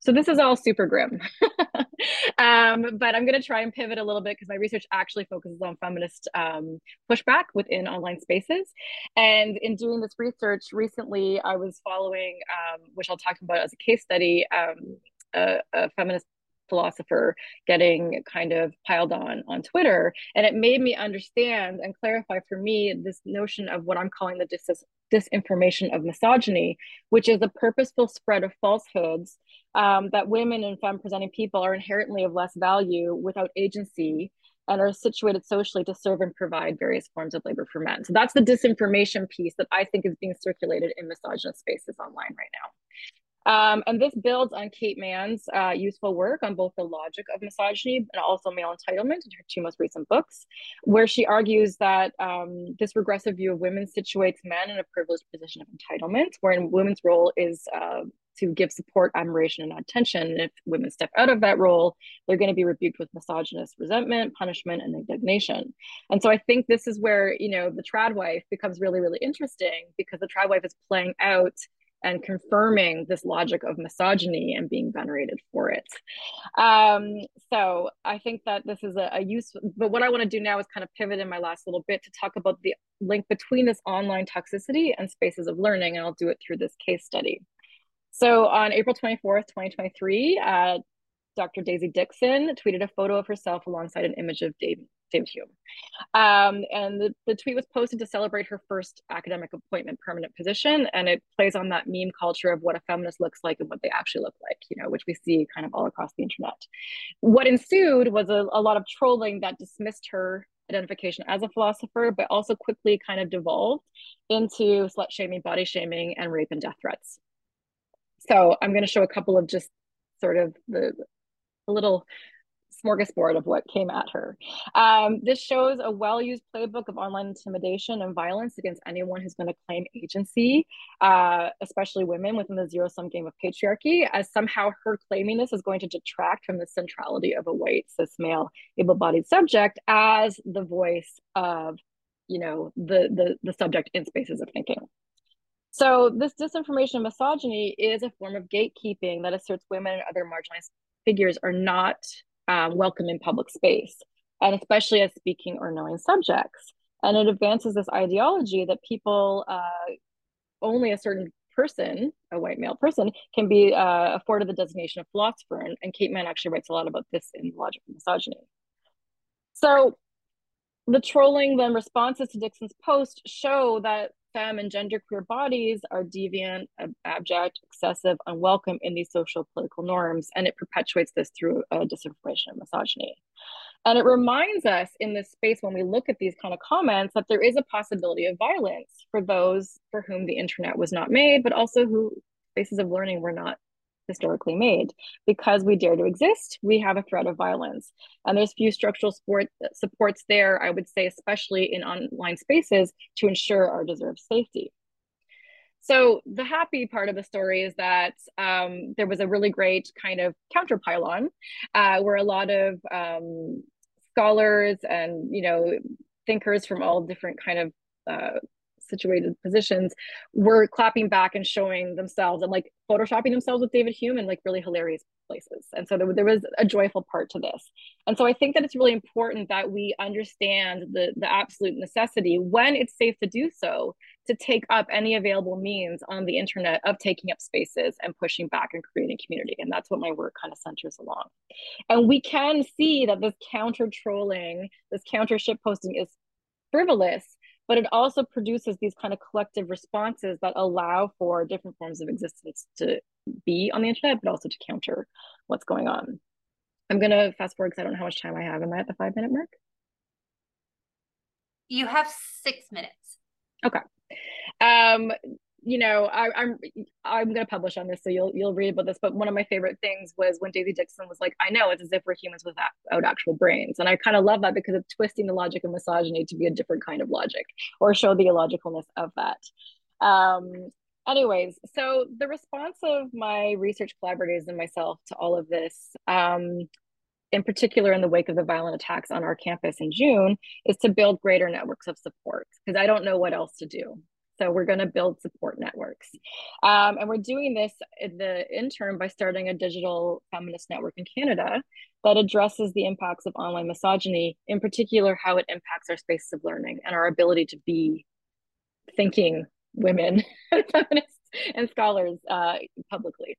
So this is all super grim. (laughs) um, but I'm going to try and pivot a little bit because my research actually focuses on feminist um, pushback within online spaces. And in doing this research recently, I was following, um, which I'll talk about as a case study, um, a, a feminist philosopher getting kind of piled on on Twitter. And it made me understand and clarify for me this notion of what I'm calling the dis- disinformation of misogyny, which is a purposeful spread of falsehoods um, that women and femme presenting people are inherently of less value without agency and are situated socially to serve and provide various forms of labor for men. So that's the disinformation piece that I think is being circulated in misogynist spaces online right now. Um, and this builds on Kate Manne's uh, useful work on both the logic of misogyny and also male entitlement in her two most recent books, where she argues that um, this regressive view of women situates men in a privileged position of entitlement, wherein women's role is uh, to give support, admiration, and attention. And if women step out of that role, they're going to be rebuked with misogynist resentment, punishment, and indignation. And so I think this is where, you know, the trad wife becomes really, really interesting because the trad wife is playing out and confirming this logic of misogyny and being venerated for it. Um, so I think that this is a, a use, but what I want to do now is kind of pivot in my last little bit to talk about the link between this online toxicity and spaces of learning, and I'll do it through this case study. So on April 24th, 2023, uh, Dr. Daisy Dixon tweeted a photo of herself alongside an image of Dave, David Hume. Um, and the, the tweet was posted to celebrate her first academic appointment permanent position. And it plays on that meme culture of what a feminist looks like and what they actually look like, you know, which we see kind of all across the internet. What ensued was a, a lot of trolling that dismissed her identification as a philosopher, but also quickly kind of devolved into slut shaming, body shaming, and rape and death threats. So I'm going to show a couple of just sort of the a little smorgasbord of what came at her. Um, this shows a well-used playbook of online intimidation and violence against anyone who's going to claim agency, uh, especially women within the zero-sum game of patriarchy, as somehow her claiming this is going to detract from the centrality of a white cis male able-bodied subject as the voice of, you know, the the the subject in spaces of thinking. So this disinformation misogyny is a form of gatekeeping that asserts women and other marginalized figures are not um, welcome in public space, and especially as speaking or knowing subjects. And it advances this ideology that people, uh, only a certain person, a white male person, can be uh, afforded the designation of philosopher. And, and Kate Manne actually writes a lot about this in Logic of Misogyny. So the trolling then responses to Dixon's post show that femme and genderqueer bodies are deviant, abject, excessive, unwelcome in these social political norms, and it perpetuates this through uh, disinformation and misogyny. And it reminds us in this space when we look at these kind of comments that there is a possibility of violence for those for whom the internet was not made, but also who spaces of learning were not historically made. Because we dare to exist, we have a threat of violence. And there's few structural support, supports there, I would say, especially in online spaces, to ensure our deserved safety. So the happy part of the story is that um, there was a really great kind of counter pile-on uh, where a lot of um, scholars and you know thinkers from all different kind of uh, situated positions were clapping back and showing themselves and like photoshopping themselves with David Hume in like really hilarious places. And so there, there was a joyful part to this. And so I think that it's really important that we understand the, the absolute necessity when it's safe to do so to take up any available means on the internet of taking up spaces and pushing back and creating community. And that's what my work kind of centers along. And we can see that this counter trolling, this counter shitposting is frivolous but it also produces these kind of collective responses that allow for different forms of existence to be on the internet, but also to counter what's going on. I'm going to fast forward because I don't know how much time I have. Am I at the five minute mark? You have six minutes. Okay. Um, you know, I, I'm I'm gonna publish on this, so you'll you'll read about this. But one of my favorite things was when Daisy Dixon was like, "I know it's as if we're humans without actual brains," and I kind of love that because it's twisting the logic of misogyny to be a different kind of logic or show the illogicalness of that. Um, anyways, so the response of my research collaborators and myself to all of this, um, in particular in the wake of the violent attacks on our campus in June, is to build greater networks of support because I don't know what else to do. So we're going to build support networks. Um, and we're doing this in the interim by starting a digital feminist network in Canada that addresses the impacts of online misogyny, in particular, how it impacts our spaces of learning and our ability to be thinking women, (laughs) feminists, and scholars uh, publicly.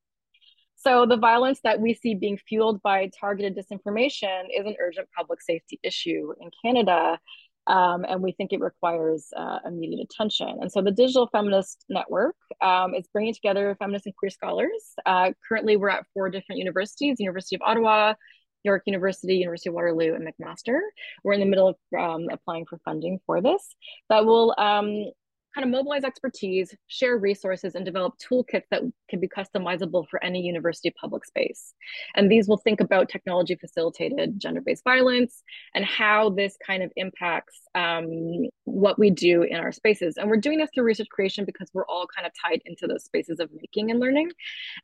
So the violence that we see being fueled by targeted disinformation is an urgent public safety issue in Canada. Um, and we think it requires uh, immediate attention. And so the Digital Feminist Network um, is bringing together feminist and queer scholars. Uh, currently, we're at four different universities, University of Ottawa, York University, University of Waterloo, and McMaster. We're in the middle of um, applying for funding for this that will um, kind of mobilize expertise, share resources, and develop toolkits that can be customizable for any university public space. And these will think about technology facilitated gender based violence and how this kind of impacts um, what we do in our spaces. And we're doing this through research creation because we're all kind of tied into those spaces of making and learning.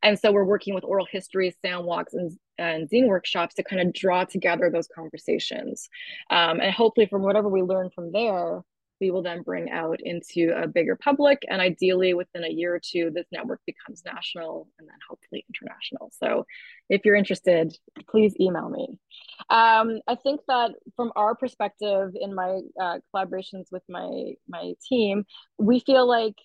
And so we're working with oral histories, sound walks, and and zine workshops to kind of draw together those conversations. Um, and hopefully, from whatever we learn from there, we will then bring out into a bigger public. And ideally, within a year or two, this network becomes national and then hopefully international. So if you're interested, please email me. Um, I think that from our perspective in my uh, collaborations with my, my team, we feel like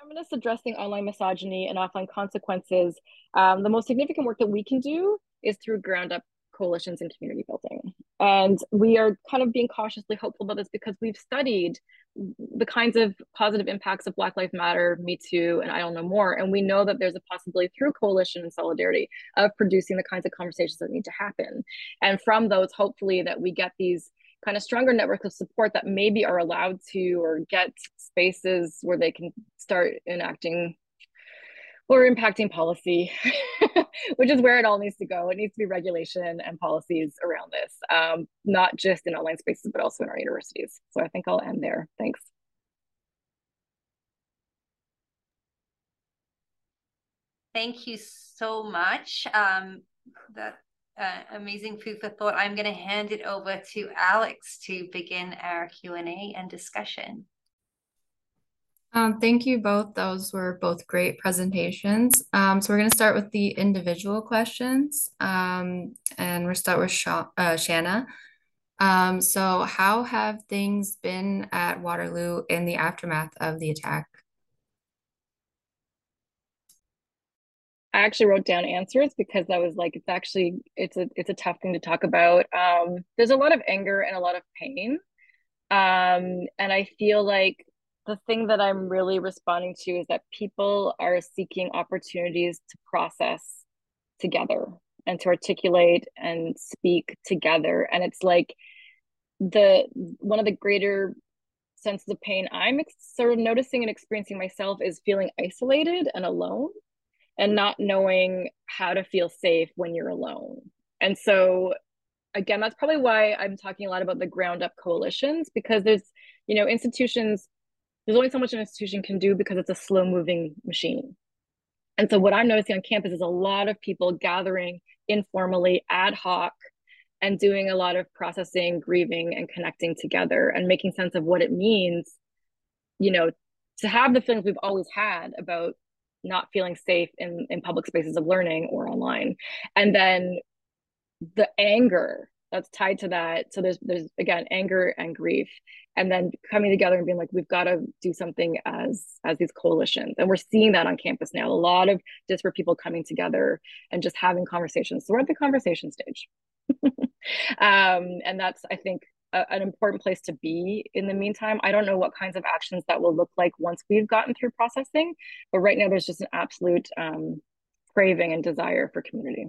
feminists addressing online misogyny and offline consequences, um, the most significant work that we can do is through ground up coalitions and community building. And we are kind of being cautiously hopeful about this because we've studied the kinds of positive impacts of Black Lives Matter, Me Too, and Idle No More. And we know that there's a possibility through coalition and solidarity of producing the kinds of conversations that need to happen. And from those, hopefully, that we get these kind of stronger networks of support that maybe are allowed to or get spaces where they can start enacting or impacting policy, (laughs) which is where it all needs to go. It needs to be regulation and policies around this, um, not just in online spaces, but also in our universities. So I think I'll end there. Thanks. Thank you so much. Um, that uh, amazing food for thought. I'm going to hand it over to Alex to begin our Q&A and discussion. Um, thank you both. Those were both great presentations. Um, so we're going to start with the individual questions. Um, and we'll start with Sha uh, Shana. Um, so how have things been at Waterloo in the aftermath of the attack? I actually wrote down answers because I was like, it's actually it's a it's a tough thing to talk about. Um, there's a lot of anger and a lot of pain, um, and I feel like the thing that I'm really responding to is that people are seeking opportunities to process together and to articulate and speak together. And it's like the one of the greater senses of pain I'm sort of noticing and experiencing myself is feeling isolated and alone and not knowing how to feel safe when you're alone. And so again, that's probably why I'm talking a lot about the ground up coalitions because there's, you know, institutions there's only so much an institution can do because it's a slow moving machine. And so what I'm noticing on campus is a lot of people gathering informally, ad hoc, and doing a lot of processing, grieving, and connecting together and making sense of what it means, you know, to have the feelings we've always had about not feeling safe in, in public spaces of learning or online. And then the anger that's tied to that. So there's there's again anger and grief and then coming together and being like we've got to do something as as these coalitions. And we're seeing that on campus now a lot of disparate people coming together and just having conversations. So we're at the conversation stage. (laughs) Um, and that's i think a, an important place to be in the meantime. I don't know what kinds of actions that will look like once we've gotten through processing but right now there's just an absolute um, craving and desire for community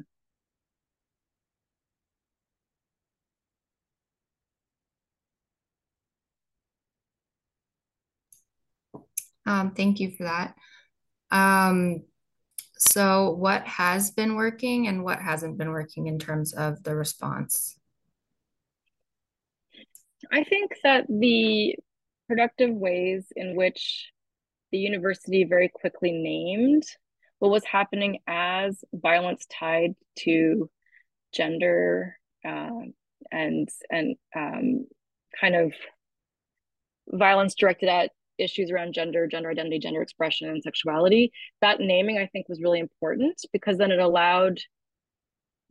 Um, thank you for that. Um, so what has been working and what hasn't been working in terms of the response? I think that the productive ways in which the university very quickly named what was happening as violence tied to gender uh, and and um, kind of violence directed at issues around gender, gender identity, gender expression, and sexuality. That naming, I think, was really important because then it allowed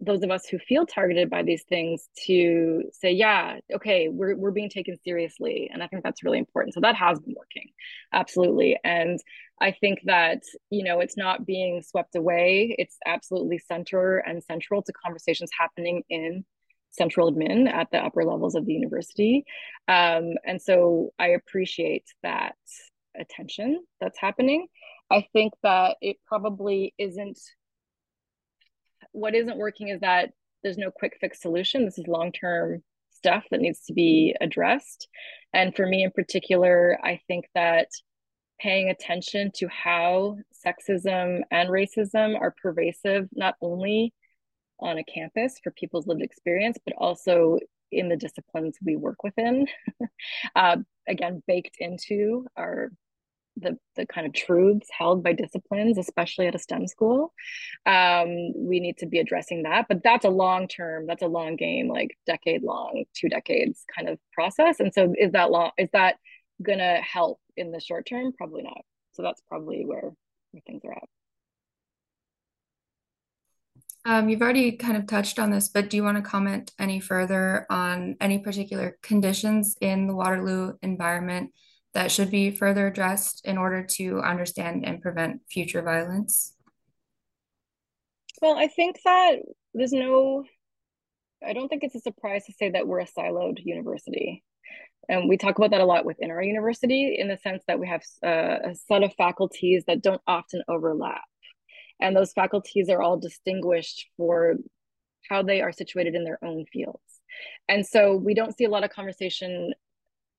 those of us who feel targeted by these things to say, yeah, okay, we're we're being taken seriously, and I think that's really important. So that has been working, absolutely. And I think that you know it's not being swept away. It's absolutely center and central to conversations happening in central admin at the upper levels of the university. Um, and so I appreciate that attention that's happening. I think that it probably isn't, what isn't working is that there's no quick fix solution. This is long term stuff that needs to be addressed. And for me in particular, I think that paying attention to how sexism and racism are pervasive, not only on a campus for people's lived experience, but also in the disciplines we work within. (laughs) uh, again, baked into our the the kind of truths held by disciplines, especially at a STEM school. Um, we need to be addressing that, but that's a long term, that's a long game, like decade long, two decades kind of process. And so, is that long? Is that gonna help in the short term? Probably not. So that's probably where where things are at. Um, you've already kind of touched on this, but do you want to comment any further on any particular conditions in the Waterloo environment that should be further addressed in order to understand and prevent future violence? Well, I think that there's no, I don't think it's a surprise to say that we're a siloed university. And we talk about that a lot within our university in the sense that we have uh, a set of faculties that don't often overlap and those faculties are all distinguished for how they are situated in their own fields. And so we don't see a lot of conversation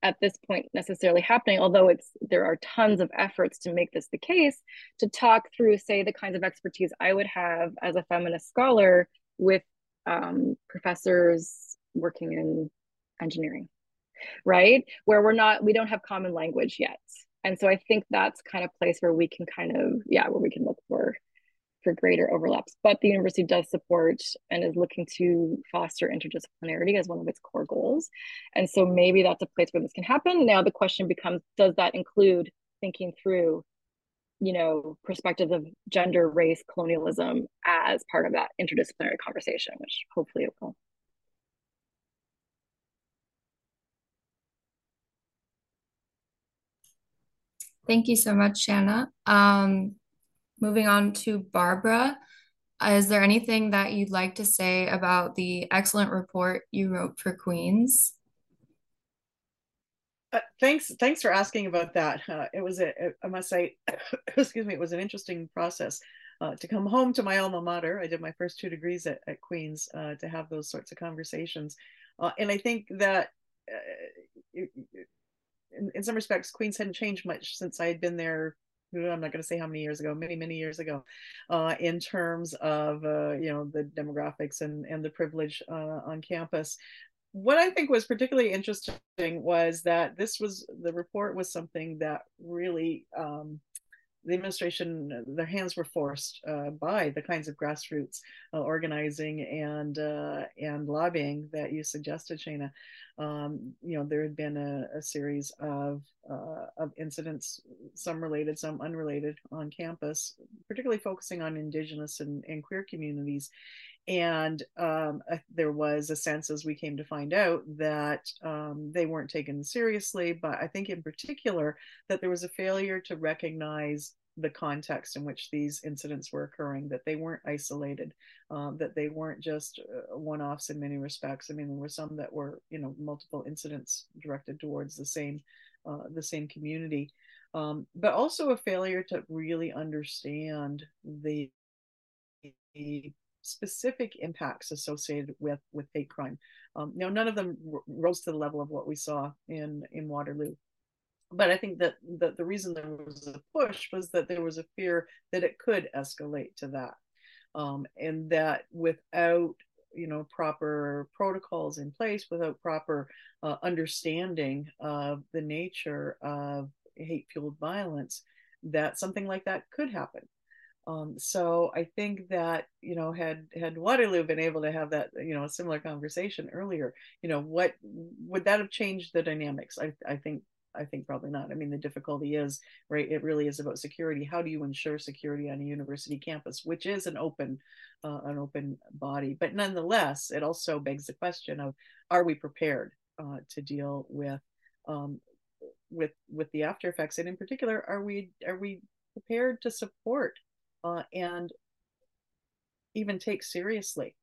at this point necessarily happening although it's there are tons of efforts to make this the case to talk through say the kinds of expertise i would have as a feminist scholar with um, professors working in engineering right? Where we're not we don't have common language yet. And so i think that's kind of place where we can kind of yeah where we can look for for greater overlaps. But the university does support and is looking to foster interdisciplinarity as one of its core goals. And so maybe that's a place where this can happen. Now the question becomes, does that include thinking through, you know, perspectives of gender, race, colonialism as part of that interdisciplinary conversation, which hopefully it will. Thank you so much, Shana. Um, moving on to Barbara. Is there anything that you'd like to say about the excellent report you wrote for Queen's? Uh, thanks, thanks for asking about that. Uh, it was a, I must say, (coughs) excuse me, it was an interesting process uh, to come home to my alma mater. I did my first two degrees at, at Queen's uh, to have those sorts of conversations, uh, and I think that. Uh, in, in some respects, Queen's hadn't changed much since I had been there I'm not going to say how many years ago, many, many years ago, uh, in terms of, uh, you know, the demographics and, and the privilege uh, on campus. What I think was particularly interesting was that this was, the report was something that really um, the administration, their hands were forced uh, by the kinds of grassroots uh, organizing and uh, and lobbying that you suggested, Shana. Um, you know, there had been a, a series of uh, of incidents, some related, some unrelated, on campus, particularly focusing on Indigenous and, and queer communities. And um, there was a sense, as we came to find out, that um, they weren't taken seriously. But I think, in particular, that there was a failure to recognize the context in which these incidents were occurring, that they weren't isolated, um, that they weren't just uh, one offs in many respects. I mean, there were some that were, you know, multiple incidents directed towards the same, uh, the same community, um, but also a failure to really understand the specific impacts associated with with hate crime. Um, now, none of them r- rose to the level of what we saw in in Waterloo but I think that, that the reason there was a push was that there was a fear that it could escalate to that. Um, and that without you know proper protocols in place without proper uh, understanding of the nature of hate fueled violence that something like that could happen. Um, so I think that you know had had Waterloo been able to have that you know a similar conversation earlier, you know what would that have changed the dynamics? I I think I think probably not. I mean, the difficulty is, right, it really is about security. How do you ensure security on a university campus, which is an open, uh, an open body? But nonetheless, it also begs the question of, are we prepared uh, to deal with, um, with, with the after effects? And in particular, are we, are we prepared to support uh, and even take seriously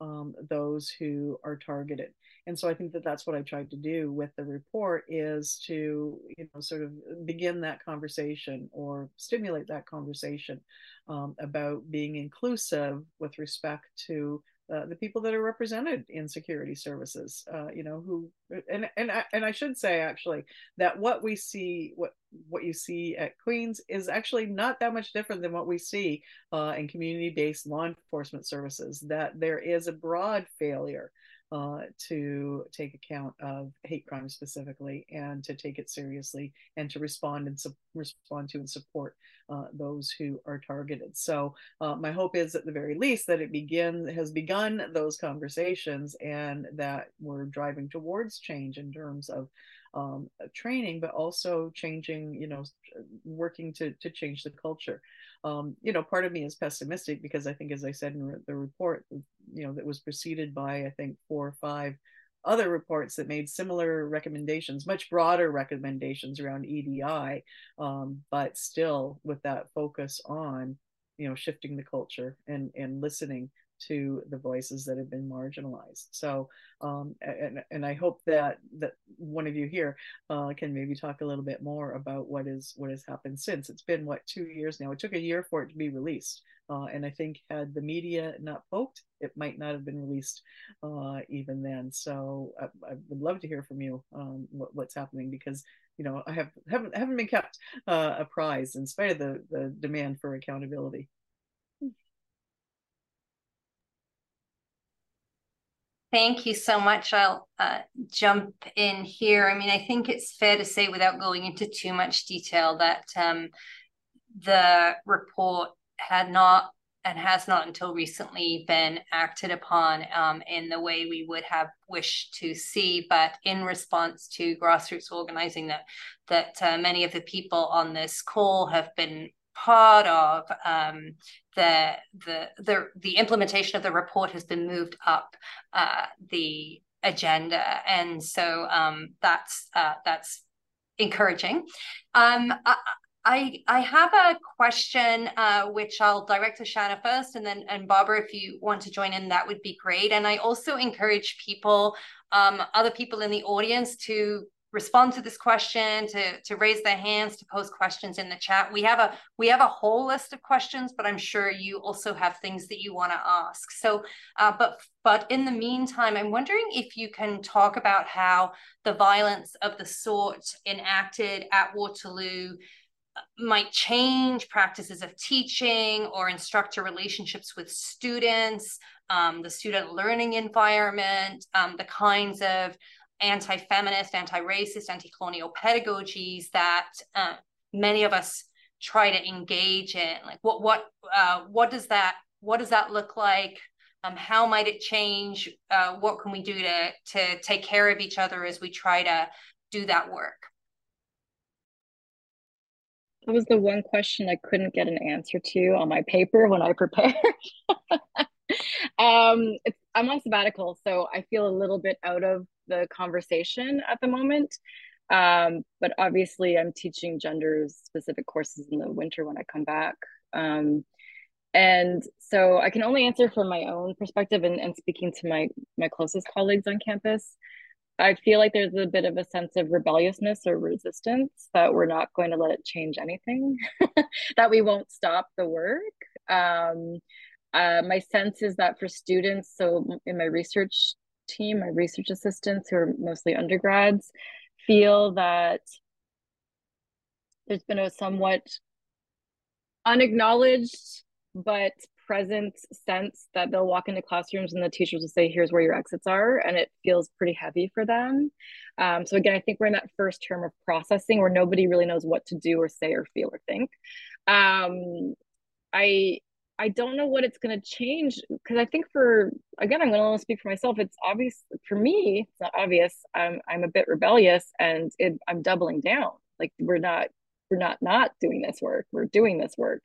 um, those who are targeted? and so i think that that's what i tried to do with the report is to you know sort of begin that conversation or stimulate that conversation um, about being inclusive with respect to uh, the people that are represented in security services, uh, you know, who and and I, and I should say actually that what we see, what what you see at Queen's is actually not that much different than what we see uh, in community-based law enforcement services. That there is a broad failure uh, to take account of hate crime specifically and to take it seriously and to respond and su- respond to and support uh, those who are targeted. So uh, my hope is at the very least that it begin has begun those conversations and that we're driving towards change in terms of um, training, but also changing, you know, working to to change the culture. Um, you know, part of me is pessimistic because I think, as I said in the report, you know, that was preceded by I think four or five other reports that made similar recommendations, much broader recommendations around EDI, um, but still with that focus on, you know, shifting the culture and and listening to the voices that have been marginalized. So, um, and, and I hope that that one of you here uh, can maybe talk a little bit more about what is what has happened since. It's been what two years now. It took a year for it to be released, uh, and I think had the media not poked, it might not have been released uh, even then. So I, I, would love to hear from you um, what, what's happening because you know I have haven't haven't been kept uh, apprised in spite of the the demand for accountability. Thank you so much. I'll uh, jump in here. I mean, I think it's fair to say, without going into too much detail, that um, the report had not and has not until recently been acted upon um, in the way we would have wished to see. But in response to grassroots organizing that that uh, many of the people on this call have been part of um, the, the the the implementation of the report has been moved up uh, the agenda, and so um, that's uh, that's encouraging. Um, I, I, I have a question uh, which I'll direct to Shana first, and then and Barbara, if you want to join in, that would be great. And I also encourage people, um, other people in the audience, to respond to this question, to, to raise their hands, to post questions in the chat. We have a we have a whole list of questions, but I'm sure you also have things that you want to ask. So, uh, but but in the meantime, I'm wondering if you can talk about how the violence of the sort enacted at Waterloo uh, might change practices of teaching or instructor relationships with students, um, the student learning environment, um, the kinds of anti-feminist, anti-racist, anti-colonial pedagogies that uh, many of us try to engage in. Like, what what uh, what does that what does that look like? Um, how might it change? Uh, what can we do to to take care of each other as we try to do that work? That was the one question I couldn't get an answer to on my paper when I prepared. (laughs) um, I'm on sabbatical, so I feel a little bit out of the conversation at the moment. Um, but obviously, I'm teaching gender specific courses in the winter when I come back. Um, and so I can only answer from my own perspective and, and speaking to my my closest colleagues on campus. I feel like there's a bit of a sense of rebelliousness or resistance that we're not going to let it change anything, (laughs) that we won't stop the work. Um, uh, my sense is that for students, so in my research team, my research assistants who are mostly undergrads, feel that there's been a somewhat unacknowledged but present sense that they'll walk into classrooms and the teachers will say, here's where your exits are. And it feels pretty heavy for them. Um, so again, I think we're in that first term of processing where nobody really knows what to do or say or feel or think. Um, I I don't know what it's going to change because I think for again, I'm going to speak for myself. It's obvious for me. It's not obvious. I'm I'm a bit rebellious, and it, I'm doubling down. Like we're not we're not not doing this work. We're doing this work.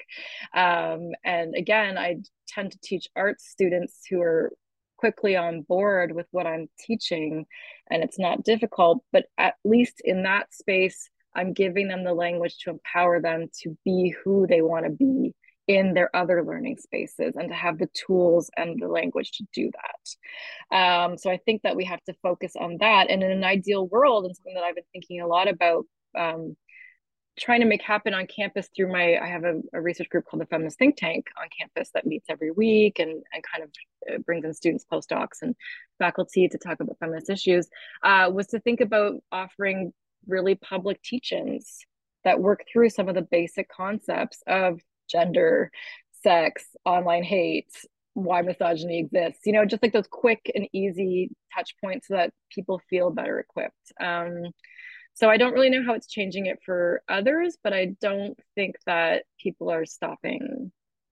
Um, and again, I tend to teach art students who are quickly on board with what I'm teaching, and it's not difficult. But at least in that space, I'm giving them the language to empower them to be who they want to be in their other learning spaces and to have the tools and the language to do that. Um, so I think that we have to focus on that. And in an ideal world, and something that I've been thinking a lot about, um, trying to make happen on campus through my i have a, a, research group called the feminist think tank on campus that meets every week and, and kind of uh, brings in students postdocs and faculty to talk about feminist issues uh, was to think about offering really public teachings that work through some of the basic concepts of gender, sex, online hate, why misogyny exists, you know, just like those quick and easy touch points so that people feel better equipped. Um, so I don't really know how it's changing it for others, but I don't think that people are stopping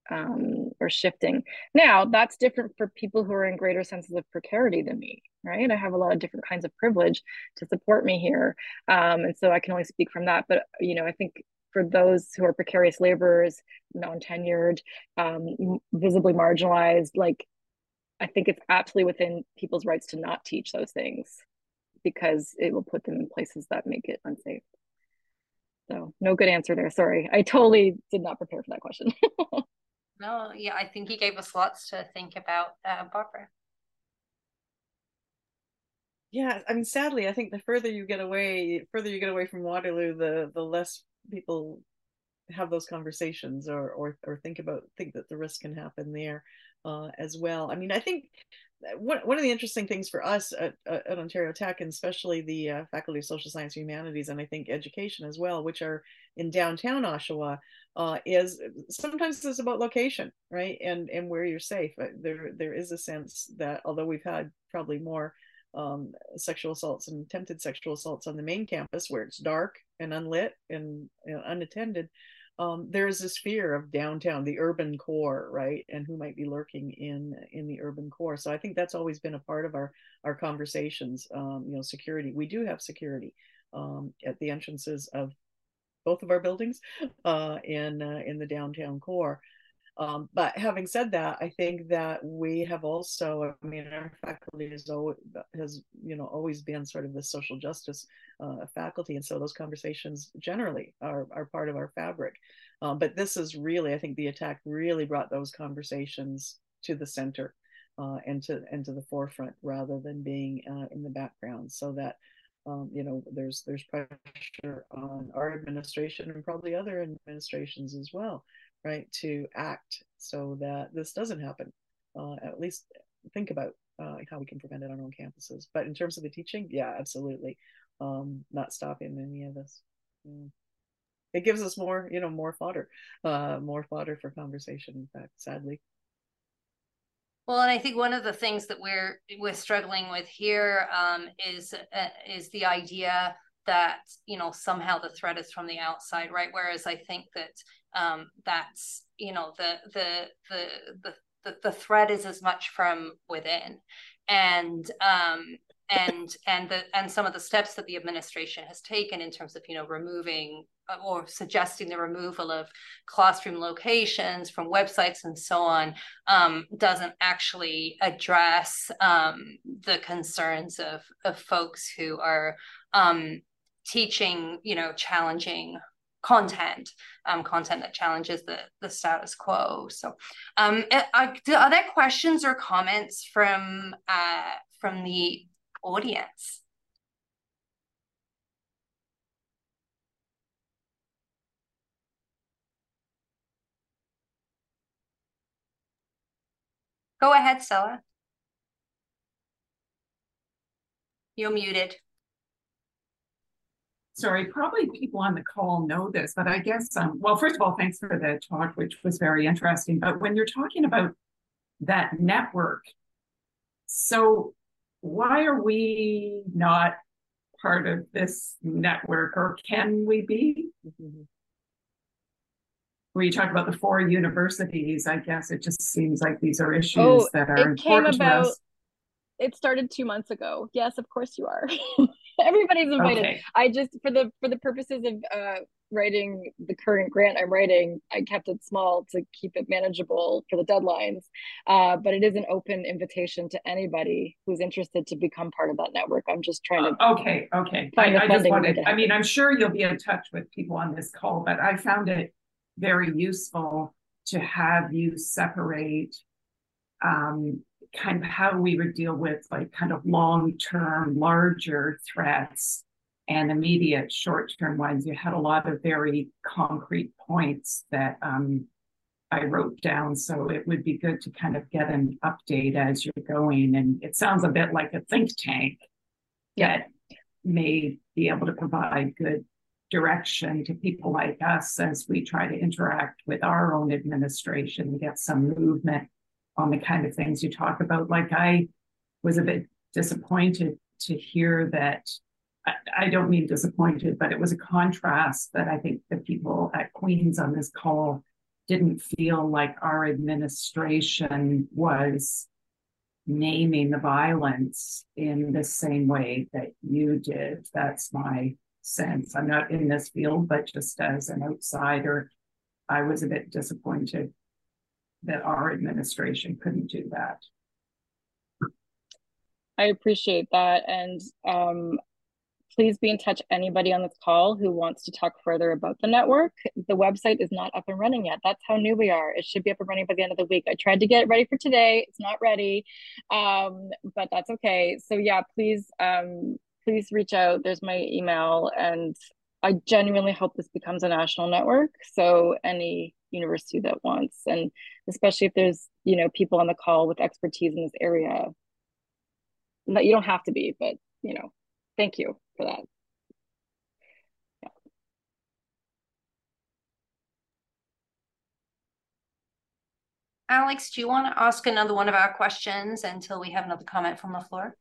um, or shifting. Now, that's different for people who are in greater senses of precarity than me, right? I have a lot of different kinds of privilege to support me here. Um, and so I can only speak from that. But, you know, I think for those who are precarious laborers, non-tenured, um, visibly marginalized, like I think it's absolutely within people's rights to not teach those things because it will put them in places that make it unsafe. So no good answer there. Sorry. I totally did not prepare for that question. (laughs) no, yeah, I think you gave us lots to think about, uh, Barbara. Yeah, I mean, sadly, I think the further you get away, further you get away from Waterloo, the the less people have those conversations or or or think about think that the risk can happen there uh, as well. I mean, I think one one of the interesting things for us at, at Ontario Tech, and especially the uh, Faculty of Social Science and Humanities, and I think education as well, which are in downtown Oshawa, uh, is sometimes it's about location, right, and and where you're safe. There there is a sense that although we've had probably more um, sexual assaults and attempted sexual assaults on the main campus where it's dark and unlit and know, unattended um, there's this fear of downtown the urban core right? And who might be lurking in in the urban core. So i think that's always been a part of our our conversations um, you know security. We do have security um, at the entrances of both of our buildings uh, in uh, in the downtown core um, but having said that, I think that we have also, I mean, our faculty has always, has you know always been sort of the social justice uh, faculty, and so those conversations generally are are part of our fabric. Um, but this is really, I think, the attack really brought those conversations to the center uh, and to and to the forefront rather than being uh, in the background, so that um, you know there's there's pressure on our administration and probably other administrations as well right, to act so that this doesn't happen. Uh, at least think about uh, how we can prevent it on our own campuses. But in terms of the teaching, yeah, absolutely, um, not stopping any of this. Yeah. It gives us more, you know, more fodder, uh, more fodder for conversation. In fact, sadly. Well, and I think one of the things that we're we're struggling with here um, is uh, is the idea that you know somehow the threat is from the outside, right? Whereas I think that um, that's you know the the the the the, threat is as much from within. And um and and the and some of the steps that the administration has taken in terms of you know removing uh, or suggesting the removal of classroom locations from websites and so on um, doesn't actually address um, the concerns of of folks who are um, teaching you know challenging content, um, content that challenges the, the status quo. So um, are, are there questions or comments from, uh, from the audience? Go ahead, Stella. You're muted. Sorry, probably people on the call know this, but I guess, um, well, first of all, thanks for the talk, which was very interesting. But when you're talking about that network, so why are we not part of this network, or can we be? Mm-hmm. When you talk about the four universities, I guess it just seems like these are issues oh, that are important about, to us. It started two months ago. Yes, of course you are. (laughs) (laughs) Everybody's invited. Okay. I just for the for the purposes of uh writing the current grant I'm writing, I kept it small to keep it manageable for the deadlines. Uh, but it is an open invitation to anybody who's interested to become part of that network. I'm just trying to. Uh, okay, okay. I, I just wanted. I mean, I'm sure you'll be in touch with people on this call, but I found it very useful to have you separate um, kind of how we would deal with like kind of long term, larger threats and immediate short term ones. You had a lot of very concrete points that um, I wrote down. So it would be good to kind of get an update as you're going. And it sounds a bit like a think tank yeah. that may be able to provide good direction to people like us as we try to interact with our own administration and get some movement on the kind of things you talk about. Like I was a bit disappointed to hear that. I, don't mean disappointed, but it was a contrast that I think the people at Queen's on this call didn't feel like our administration was naming the violence in the same way that you did. That's my sense. I'm not in this field, but just as an outsider, I was a bit disappointed that our administration couldn't do that. I appreciate that. And um, please be in touch anybody on this call who wants to talk further about the network. The website is not up and running yet. That's how new we are. It should be up and running by the end of the week. I tried to get it ready for today. It's not ready, um, but that's okay. So yeah, please, um, please reach out. There's my email, and I genuinely hope this becomes a national network. So any university that wants and especially if there's you know people on the call with expertise in this area that you don't have to be but you know thank you for that. Alex, do you want to ask another one of our questions until we have another comment from the floor?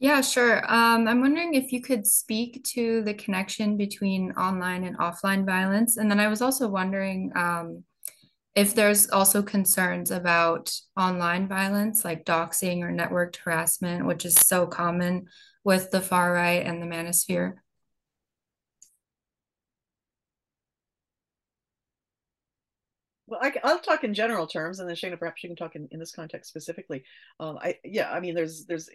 Yeah, sure. Um, I'm wondering if you could speak to the connection between online and offline violence. And then I was also wondering um, if there's also concerns about online violence like doxing or networked harassment, which is so common with the far right and the manosphere. Well, I, will talk in general terms, and then Shana, perhaps you can talk in, in this context specifically. Um, I yeah, I mean, there's there's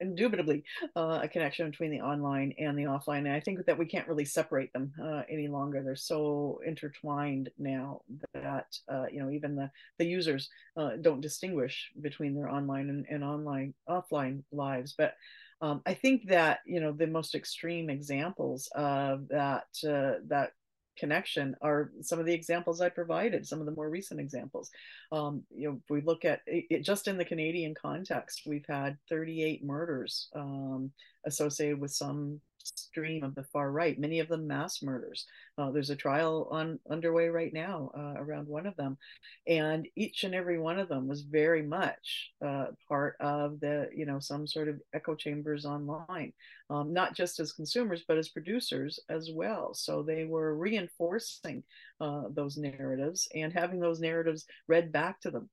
indubitably uh, a connection between the online and the offline. And I think that we can't really separate them uh, any longer. They're so intertwined now that uh, you know even the the users uh, don't distinguish between their online and, and online offline lives. But um, I think that you know the most extreme examples of that uh, that connection are some of the examples I provided, some of the more recent examples. Um, you know, if we look at it, just in the Canadian context, we've had 38 murders um, associated with some stream of the far right, many of them mass murders. Uh, there's a trial on underway right now uh, around one of them, and each and every one of them was very much uh, part of the you know some sort of echo chambers online, um, not just as consumers but as producers as well. So they were reinforcing uh, those narratives and having those narratives read back to them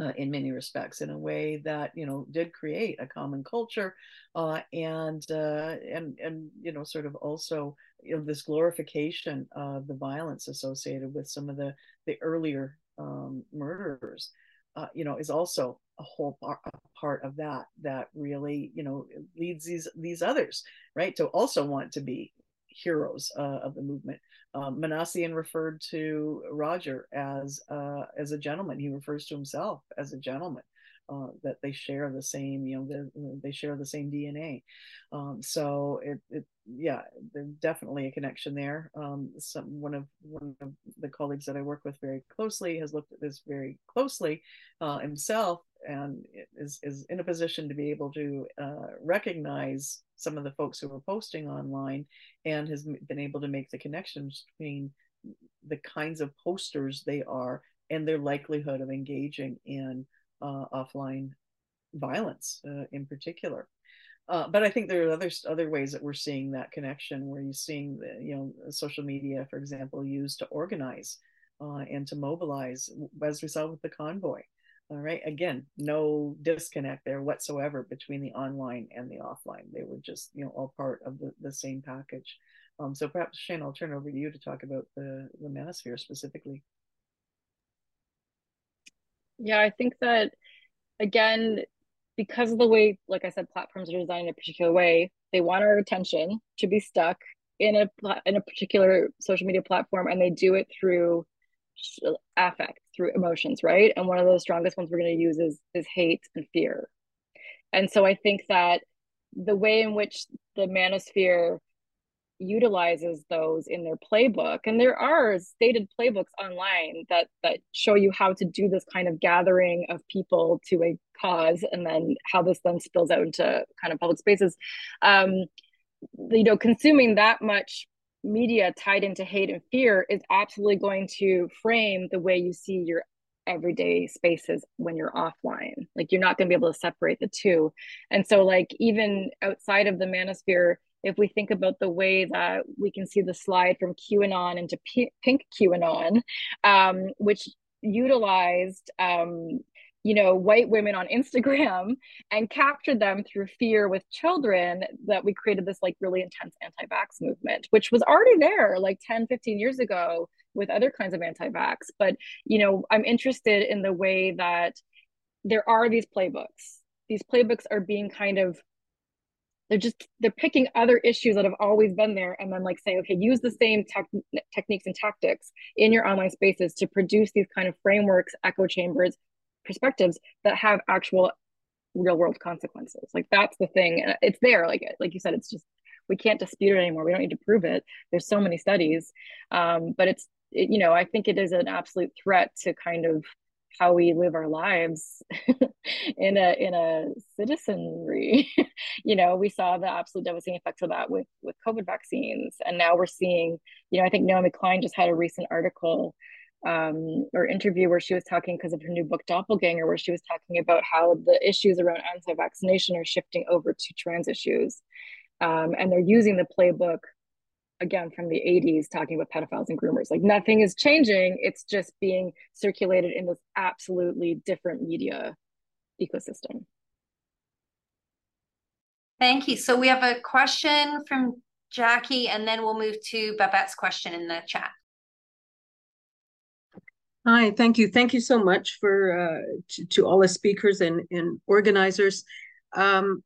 uh, in many respects in a way that you know did create a common culture uh, and uh, and and you know sort of also you know this glorification of the violence associated with some of the the earlier um, murderers uh, you know is also a whole a part of that that really you know leads these these others right to also want to be heroes uh, of the movement um, Minassian referred to Rodger as uh, as a gentleman. He refers to himself as a gentleman. Uh, that they share the same, you know, the, they share the same DNA. Um, so it, it, yeah, there's definitely a connection there. Um, some one of one of the colleagues that I work with very closely has looked at this very closely uh, himself and is, is in a position to be able to uh, recognize some of the folks who are posting online and has been able to make the connections between the kinds of posters they are and their likelihood of engaging in uh, offline violence uh, in particular. Uh, but I think there are other other ways that we're seeing that connection, where you're seeing you know social media, for example, used to organize uh, and to mobilize, as we saw with the convoy. All right, again, no disconnect there whatsoever between the online and the offline. They were just you know all part of the, the same package. Um, so perhaps Shana, I'll turn over to you to talk about the the manosphere specifically. Yeah, I think that again, because of the way, like I said, platforms are designed in a particular way, they want our attention to be stuck in a in a particular social media platform, and they do it through affect, through emotions, right? And one of the strongest ones we're going to use is is hate and fear. And so I think that the way in which the manosphere utilizes those in their playbook and there are stated playbooks online that that show you how to do this kind of gathering of people to a cause and then how this then spills out into kind of public spaces um you know consuming that much media tied into hate and fear is absolutely going to frame the way you see your everyday spaces when you're offline. Like you're not going to be able to separate the two. And so like even outside of the manosphere if we think about the way that we can see the slide from QAnon into P- pink QAnon, um, which utilized um, you know white women on instagram and captured them through fear with children that we created this like really intense anti-vax movement which was already there like 10 15 years ago with other kinds of anti-vax. But you know i'm interested in the way that there are these playbooks. These playbooks are being kind of they're just they're picking other issues that have always been there and then like saying okay use the same tech, techniques and tactics in your online spaces to produce these kind of frameworks echo chambers perspectives that have actual real world consequences. Like that's the thing it's there like like you said it's just we can't dispute it anymore. We don't need to prove it. There's so many studies. Um, but it's it, you know i think it is an absolute threat to kind of how we live our lives (laughs) in a in a citizenry. (laughs) You know we saw the absolute devastating effects of that with with covid vaccines and now we're seeing you know i think naomi klein just had a recent article um, or interview where she was talking because of her new book doppelganger where she was talking about how the issues around anti-vaccination are shifting over to trans issues. Um, and they're using the playbook again from the 80s talking about pedophiles and groomers. Like nothing is changing it's just being circulated in this absolutely different media ecosystem. Thank you. So we have a question from jackie and then we'll move to babette's question in the chat hi thank you. Thank you so much for uh, to, to all the speakers and, and organizers. Um,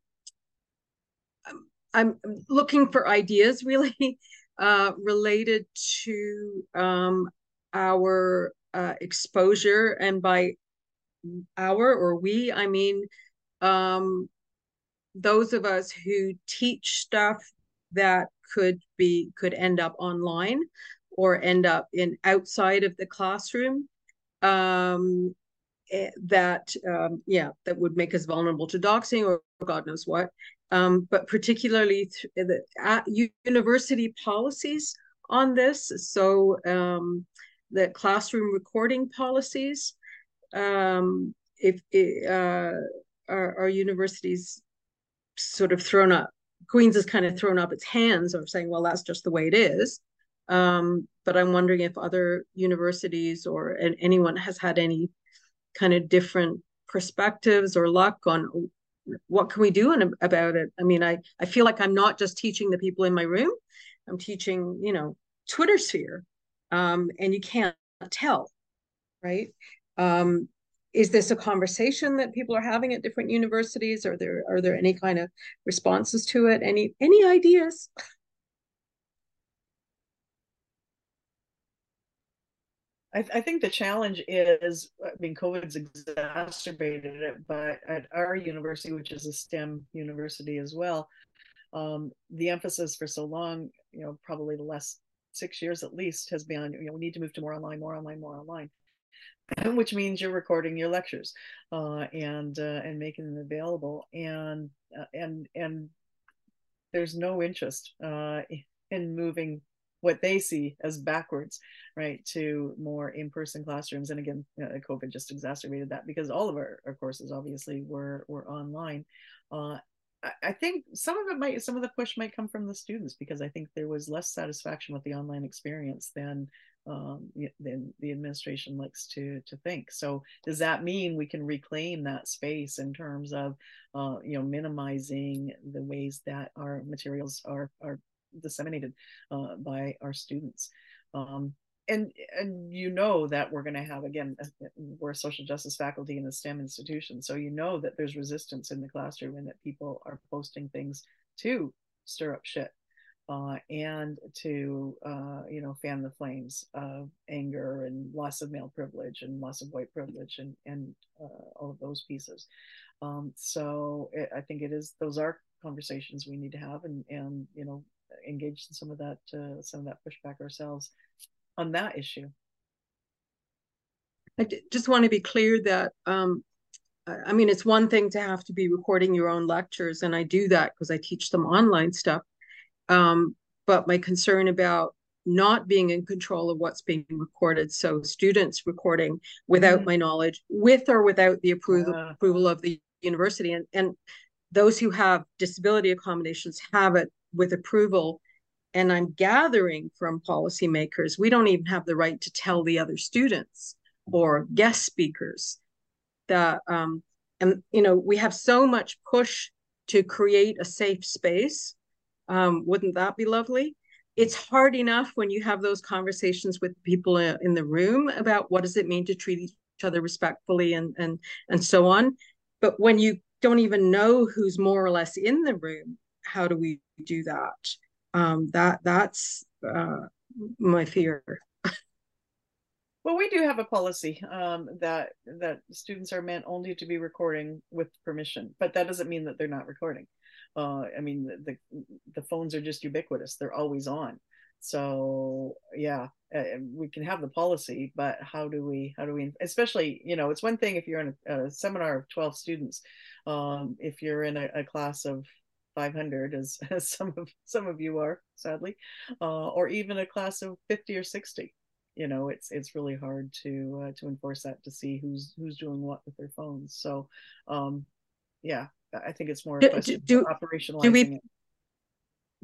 I'm looking for ideas (laughs) really uh, related to um, our uh, exposure, and by our or we, I mean um, those of us who teach stuff that could be could end up online or end up in outside of the classroom um, eh, that um, yeah that would make us vulnerable to doxing or god knows what um, but particularly the uh, university policies on this. So um, the classroom recording policies, um, if it, uh, our, our universities sort of thrown up, Queen's has kind of thrown up its hands of saying, well, that's just the way it is. Um, but I'm wondering if other universities or anyone has had any kind of different perspectives or luck on what can we do in, about it? I mean, I, I feel like I'm not just teaching the people in my room. I'm teaching, you know, Twitter sphere. Um, and you can't tell, right? Um, is this a conversation that people are having at different universities? Are there are there any kind of responses to it? Any any ideas? I, I, think the challenge is, I mean, COVID's exacerbated it, but at our university, which is a STEM university as well, um, the emphasis for so long, you know, probably the last six years at least, has been, you know, we need to move to more online, more online, more online. (clears throat) which means you're recording your lectures uh, and uh, and making them available and uh, and and there's no interest uh, in moving what they see as backwards right to more in-person classrooms and again you know, covid just exacerbated that because all of our, our courses obviously were were online uh, I think some of it might, some of the push might come from the students because I think there was less satisfaction with the online experience than um, than the administration likes to to think. So does that mean we can reclaim that space in terms of uh, you know minimizing the ways that our materials are are disseminated uh, by our students? Um, and and you know that we're going to have again we're a social justice faculty in a STEM institution, so you know that there's resistance in the classroom and that people are posting things to stir up shit uh, and to uh, you know fan the flames of anger and loss of male privilege and loss of white privilege and and uh, all of those pieces. Um, so it, I think it is those are conversations we need to have and and you know engage in some of that uh, some of that pushback ourselves on that issue. I just want to be clear that um, I mean it's one thing to have to be recording your own lectures, and I do that because I teach them online stuff. Um, but my concern about not being in control of what's being recorded, so students recording without mm-hmm. my knowledge, with or without the approval uh. approval of the university, and and those who have disability accommodations have it with approval and I'm gathering from policymakers, we don't even have the right to tell the other students or guest speakers that, um, and you know, we have so much push to create a safe space. Um, wouldn't that be lovely? It's hard enough when you have those conversations with people in the room about what does it mean to treat each other respectfully and and and so on. But when you don't even know who's more or less in the room, how do we do that? um, that that's uh, my fear. well, we do have a policy um, that that students are meant only to be recording with permission, but that doesn't mean that they're not recording. Uh, I mean, the, the the phones are just ubiquitous; they're always on. So yeah, uh, we can have the policy, but how do we how do we especially you know it's one thing if you're in a, a seminar of twelve students, um, if you're in a, a class of 500 as, (laughs) as some of some of you are sadly uh, or even a class of 50 or 60 you know it's it's really hard to uh, to enforce that to see who's who's doing what with their phones so um yeah i think it's more do, do, operationalizing do we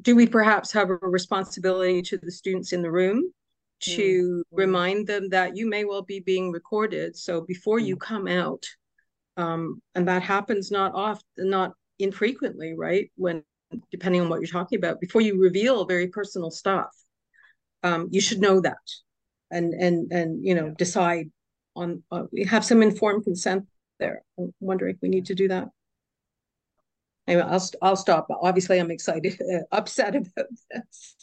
do we perhaps have a responsibility to the students in the room to mm-hmm. remind them that you may well be being recorded so before mm-hmm. you come out um, and that happens not often not infrequently, right? When depending on what you're talking about, before you reveal very personal stuff, um, you should know that, and and and you know decide on. Uh, we have some informed consent there. I'm wondering if we need to do that. Anyway, I'll I'll stop. Obviously, I'm excited, (laughs) uh, upset about this.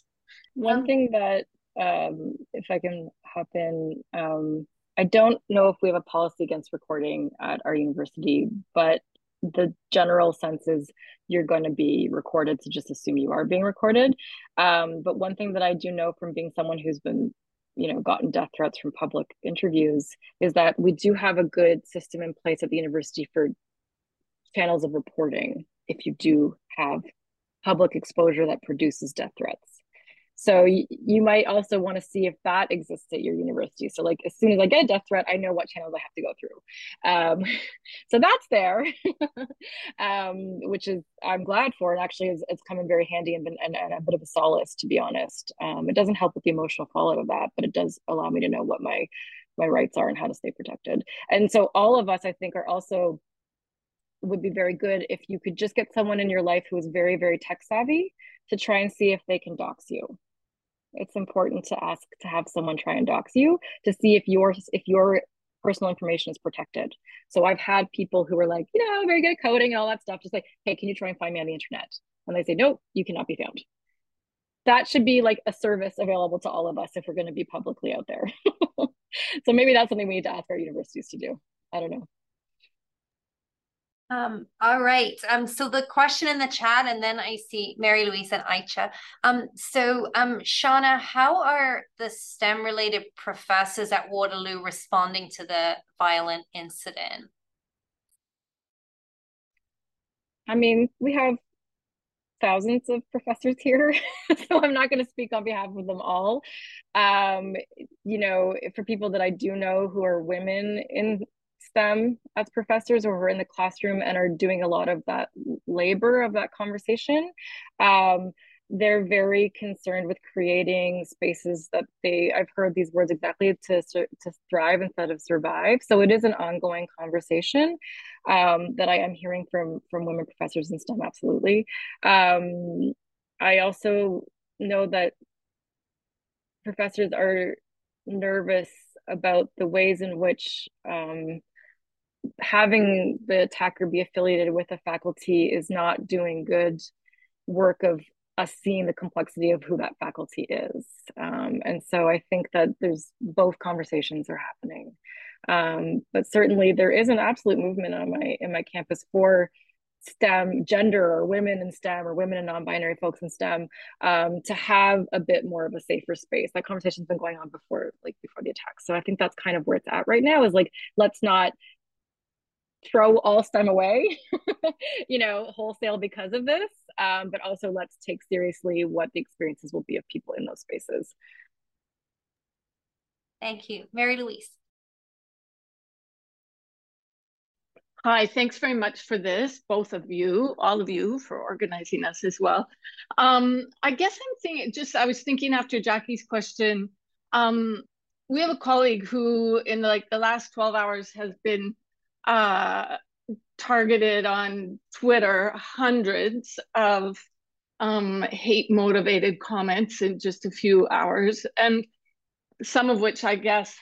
One thing that, um, if I can hop in, um, I don't know if we have a policy against recording at our university, but the general sense is you're going to be recorded so just assume you are being recorded. Um, but one thing that i do know from being someone who's been you know gotten death threats from public interviews is that we do have a good system in place at the university for channels of reporting if you do have public exposure that produces death threats so y- you might also want to see if that exists at your university. So like as soon as I get a death threat, I know what channels I have to go through. Um, (laughs) so that's there, (laughs) um, which is I'm glad for, and actually is, it's come in very handy and, been, and, and a bit of a solace to be honest. Um, it doesn't help with the emotional fallout of that, but it does allow me to know what my my rights are and how to stay protected. And so all of us, I think, are also would be very good if you could just get someone in your life who is very very tech savvy to try and see if they can dox you it's important to ask to have someone try and dox you to see if your if your personal information is protected. So I've had people who are like, you know, very good at coding and all that stuff, just like, hey, can you try and find me on the internet? And they say, no, you cannot be found. That should be like a service available to all of us if we're going to be publicly out there. (laughs) so maybe that's something we need to ask our universities to do. I don't know. Um, all right. Um, so the question in the chat, and then I see Mary Louise and Aicha. Um, so um, Shana, how are the STEM related professors at Waterloo responding to the violent incident? I mean, we have thousands of professors here, (laughs) so I'm not going to speak on behalf of them all. Um, you know, for people that I do know who are women in STEM as professors or are in the classroom and are doing a lot of that labor of that conversation, um, they're very concerned with creating spaces that they i've heard these words exactly to to thrive instead of survive. So it is an ongoing conversation um, that i am hearing from from women professors in stem absolutely. Um, i also know that professors are nervous about the ways in which um, having the attacker be affiliated with a faculty is not doing good work of us seeing the complexity of who that faculty is. Um, and so I think that there's both conversations are happening. Um, but certainly there is an absolute movement on my in my campus for STEM, gender or women in STEM or women and non-binary folks in STEM um, to have a bit more of a safer space. That conversation's been going on before, like before the attack. So I think that's kind of where it's at right now. Is like let's not throw all STEM away, (laughs) you know, wholesale because of this, um, but also let's take seriously what the experiences will be of people in those spaces. Thank you. Mary Louise. Hi, thanks very much for this, both of you, all of you for organizing us as well. Um, I guess I'm thinking, just I was thinking after Jackie's question, um, we have a colleague who in like the last 12 hours has been uh, targeted on Twitter hundreds of um, hate motivated comments in just a few hours, and some of which I guess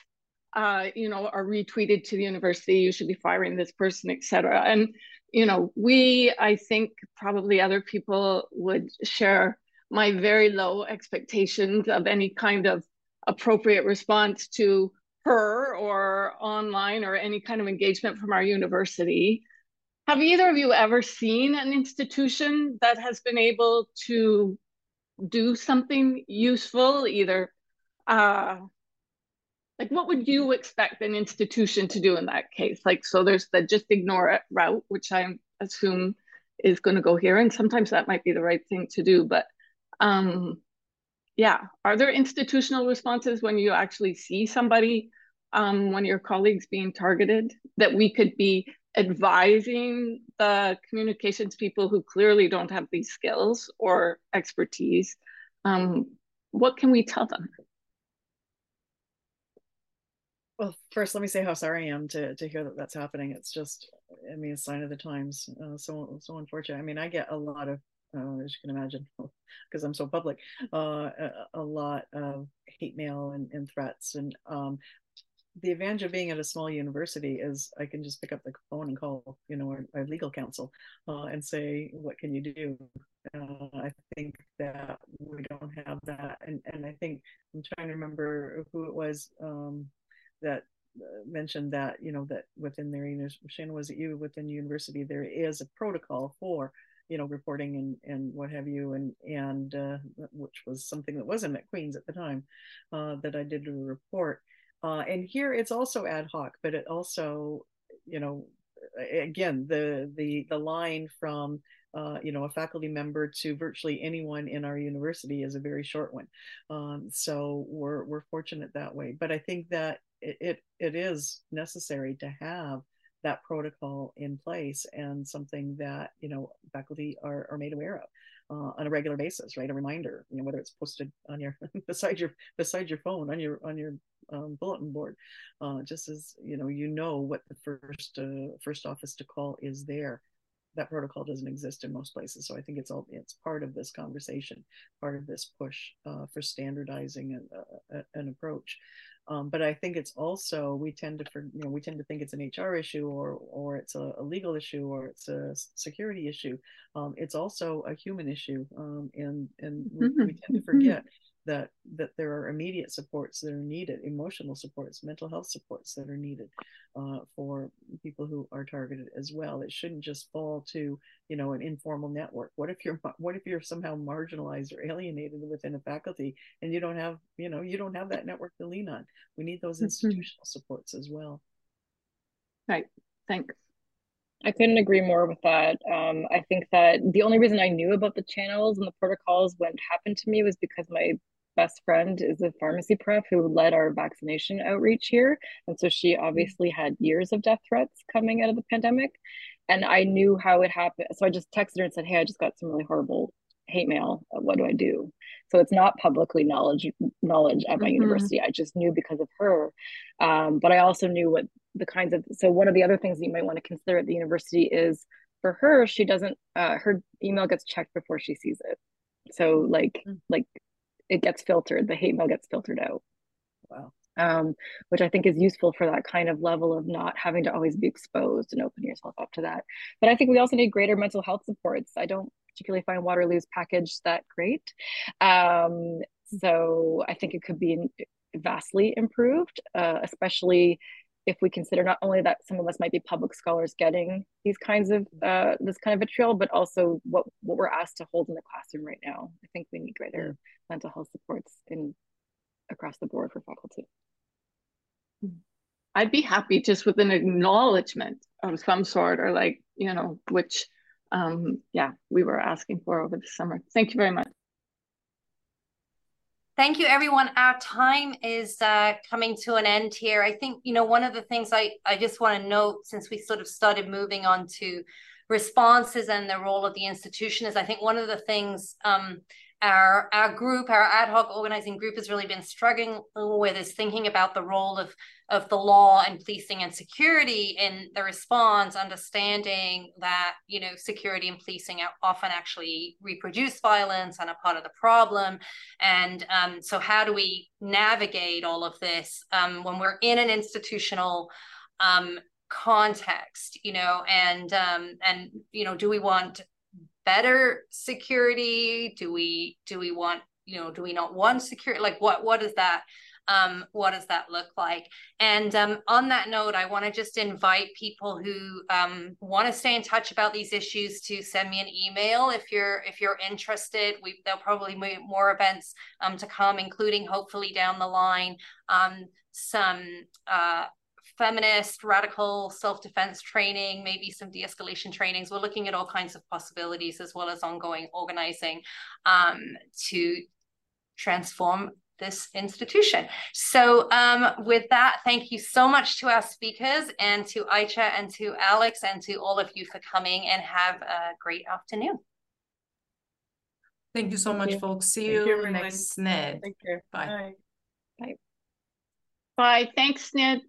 uh, you know are retweeted to the university. You should be firing this person, etc. And you know, we I think probably other people would share my very low expectations of any kind of appropriate response to her or online or any kind of engagement from our university. Have either of you ever seen an institution that has been able to do something useful, either uh, like what would you expect an institution to do in that case? Like, so there's the just ignore it route, which I assume is going to go here. And sometimes that might be the right thing to do. But um, yeah, are there institutional responses when you actually see somebody um, one of your colleagues being targeted, that we could be advising the communications people who clearly don't have these skills or expertise. Um, what can we tell them? Well, first, let me say how sorry I am to to hear that that's happening. It's just, I mean, a sign of the times. Uh, so so unfortunate. I mean, I get a lot of, uh, as you can imagine, (laughs) because I'm so public, uh, a, a, lot of hate mail and, and threats, and um, the advantage of being at a small university is I can just pick up the phone and call, you know, our, our legal counsel uh, and say, what can you do? Uh, I think that we don't have that. And, and I think I'm trying to remember who it was um, that uh, mentioned that, you know, that within their, Shannon, was it you within university, there is a protocol for you know reporting and and what have you and and uh, which was something that wasn't at Queen's at the time uh, that i did a report uh, and here it's also ad hoc, but it also, you know, again the the the line from uh, you know a faculty member to virtually anyone in our university is a very short one. Um, so we're we're fortunate that way. But I think that it, it it is necessary to have that protocol in place and something that you know faculty are, are made aware of uh, on a regular basis right a reminder you know whether it's posted on your (laughs) beside your beside your phone on your on your um, bulletin board, uh, just as you know, you know what the first uh, first office to call is there. That protocol doesn't exist in most places, so I think it's all it's part of this conversation, part of this push uh, for standardizing an, an approach. Um, but I think it's also we tend to for, you know we tend to think it's an HR issue or or it's a, a legal issue or it's a security issue. Um, it's also a human issue, um, and and we, we, tend to forget that that there are immediate supports that are needed, emotional supports, mental health supports that are needed uh, for people who are targeted as well. It shouldn't just fall to you know an informal network. What if you're what if you're somehow marginalized or alienated within a faculty and you don't have you know you don't have that network to lean on? We need those mm-hmm. institutional supports as well. Right. Thanks. I couldn't agree more with that. Um, I think that the only reason I knew about the channels and the protocols when it happened to me was because my best friend is a pharmacy prep who led our vaccination outreach here. And so she mm-hmm. obviously had years of death threats coming out of the pandemic. And I knew how it happened. So I just texted her and said, Hey, I just got some really horrible hate mail. What do I do? So it's not publicly knowledge knowledge at my mm-hmm. university. I just knew because of her. Um, but I also knew what the kinds of so one of the other things that you might want to consider at the university is for her, she doesn't uh, her email gets checked before she sees it. So like mm-hmm. like it gets filtered, the hate mail gets filtered out. Wow. Um, which I think is useful for that kind of level of not having to always be exposed and open yourself up to that. But I think we also need greater mental health supports. I don't particularly find Waterloo's package that great. Um, so I think it could be vastly improved, uh, especially if we consider not only that some of us might be public scholars getting these kinds of uh, this kind of vitriol, but also what what we're asked to hold in the classroom right now. I think we need greater mental health supports in across the board for faculty. I'd be happy just with an acknowledgement of some sort, or like you know, which um, yeah, we were asking for over the summer. Thank you very much. Thank you, everyone. Our time is uh, coming to an end here. I think, you know, one of the things I, I just want to note since we sort of started moving on to responses and the role of the institution is I think one of the things um, our our group, our ad hoc organizing group, has really been struggling with is thinking about the role of of the law and policing and security in the response, understanding that you know security and policing often actually reproduce violence and are part of the problem, and um, so how do we navigate all of this um, when we're in an institutional um, context, you know, and um, and you know, do we want better security? Do we do we want you know do we not want security? Like what what is that? Um, what does that look like? And um, on that note, I want to just invite people who um, want to stay in touch about these issues to send me an email if you're if you're interested. We there'll probably be more events um, to come, including hopefully down the line um, some uh, feminist, radical self defense training, maybe some de escalation trainings. We're looking at all kinds of possibilities as well as ongoing organizing um, to transform this institution. So, um, with that, thank you so much to our speakers and to Aicha and to Alex and to all of you for coming and have a great afternoon. Thank you so thank much, you. folks. See you, you next SNID. Thank you. Bye. Bye. Bye. Thanks, SNID.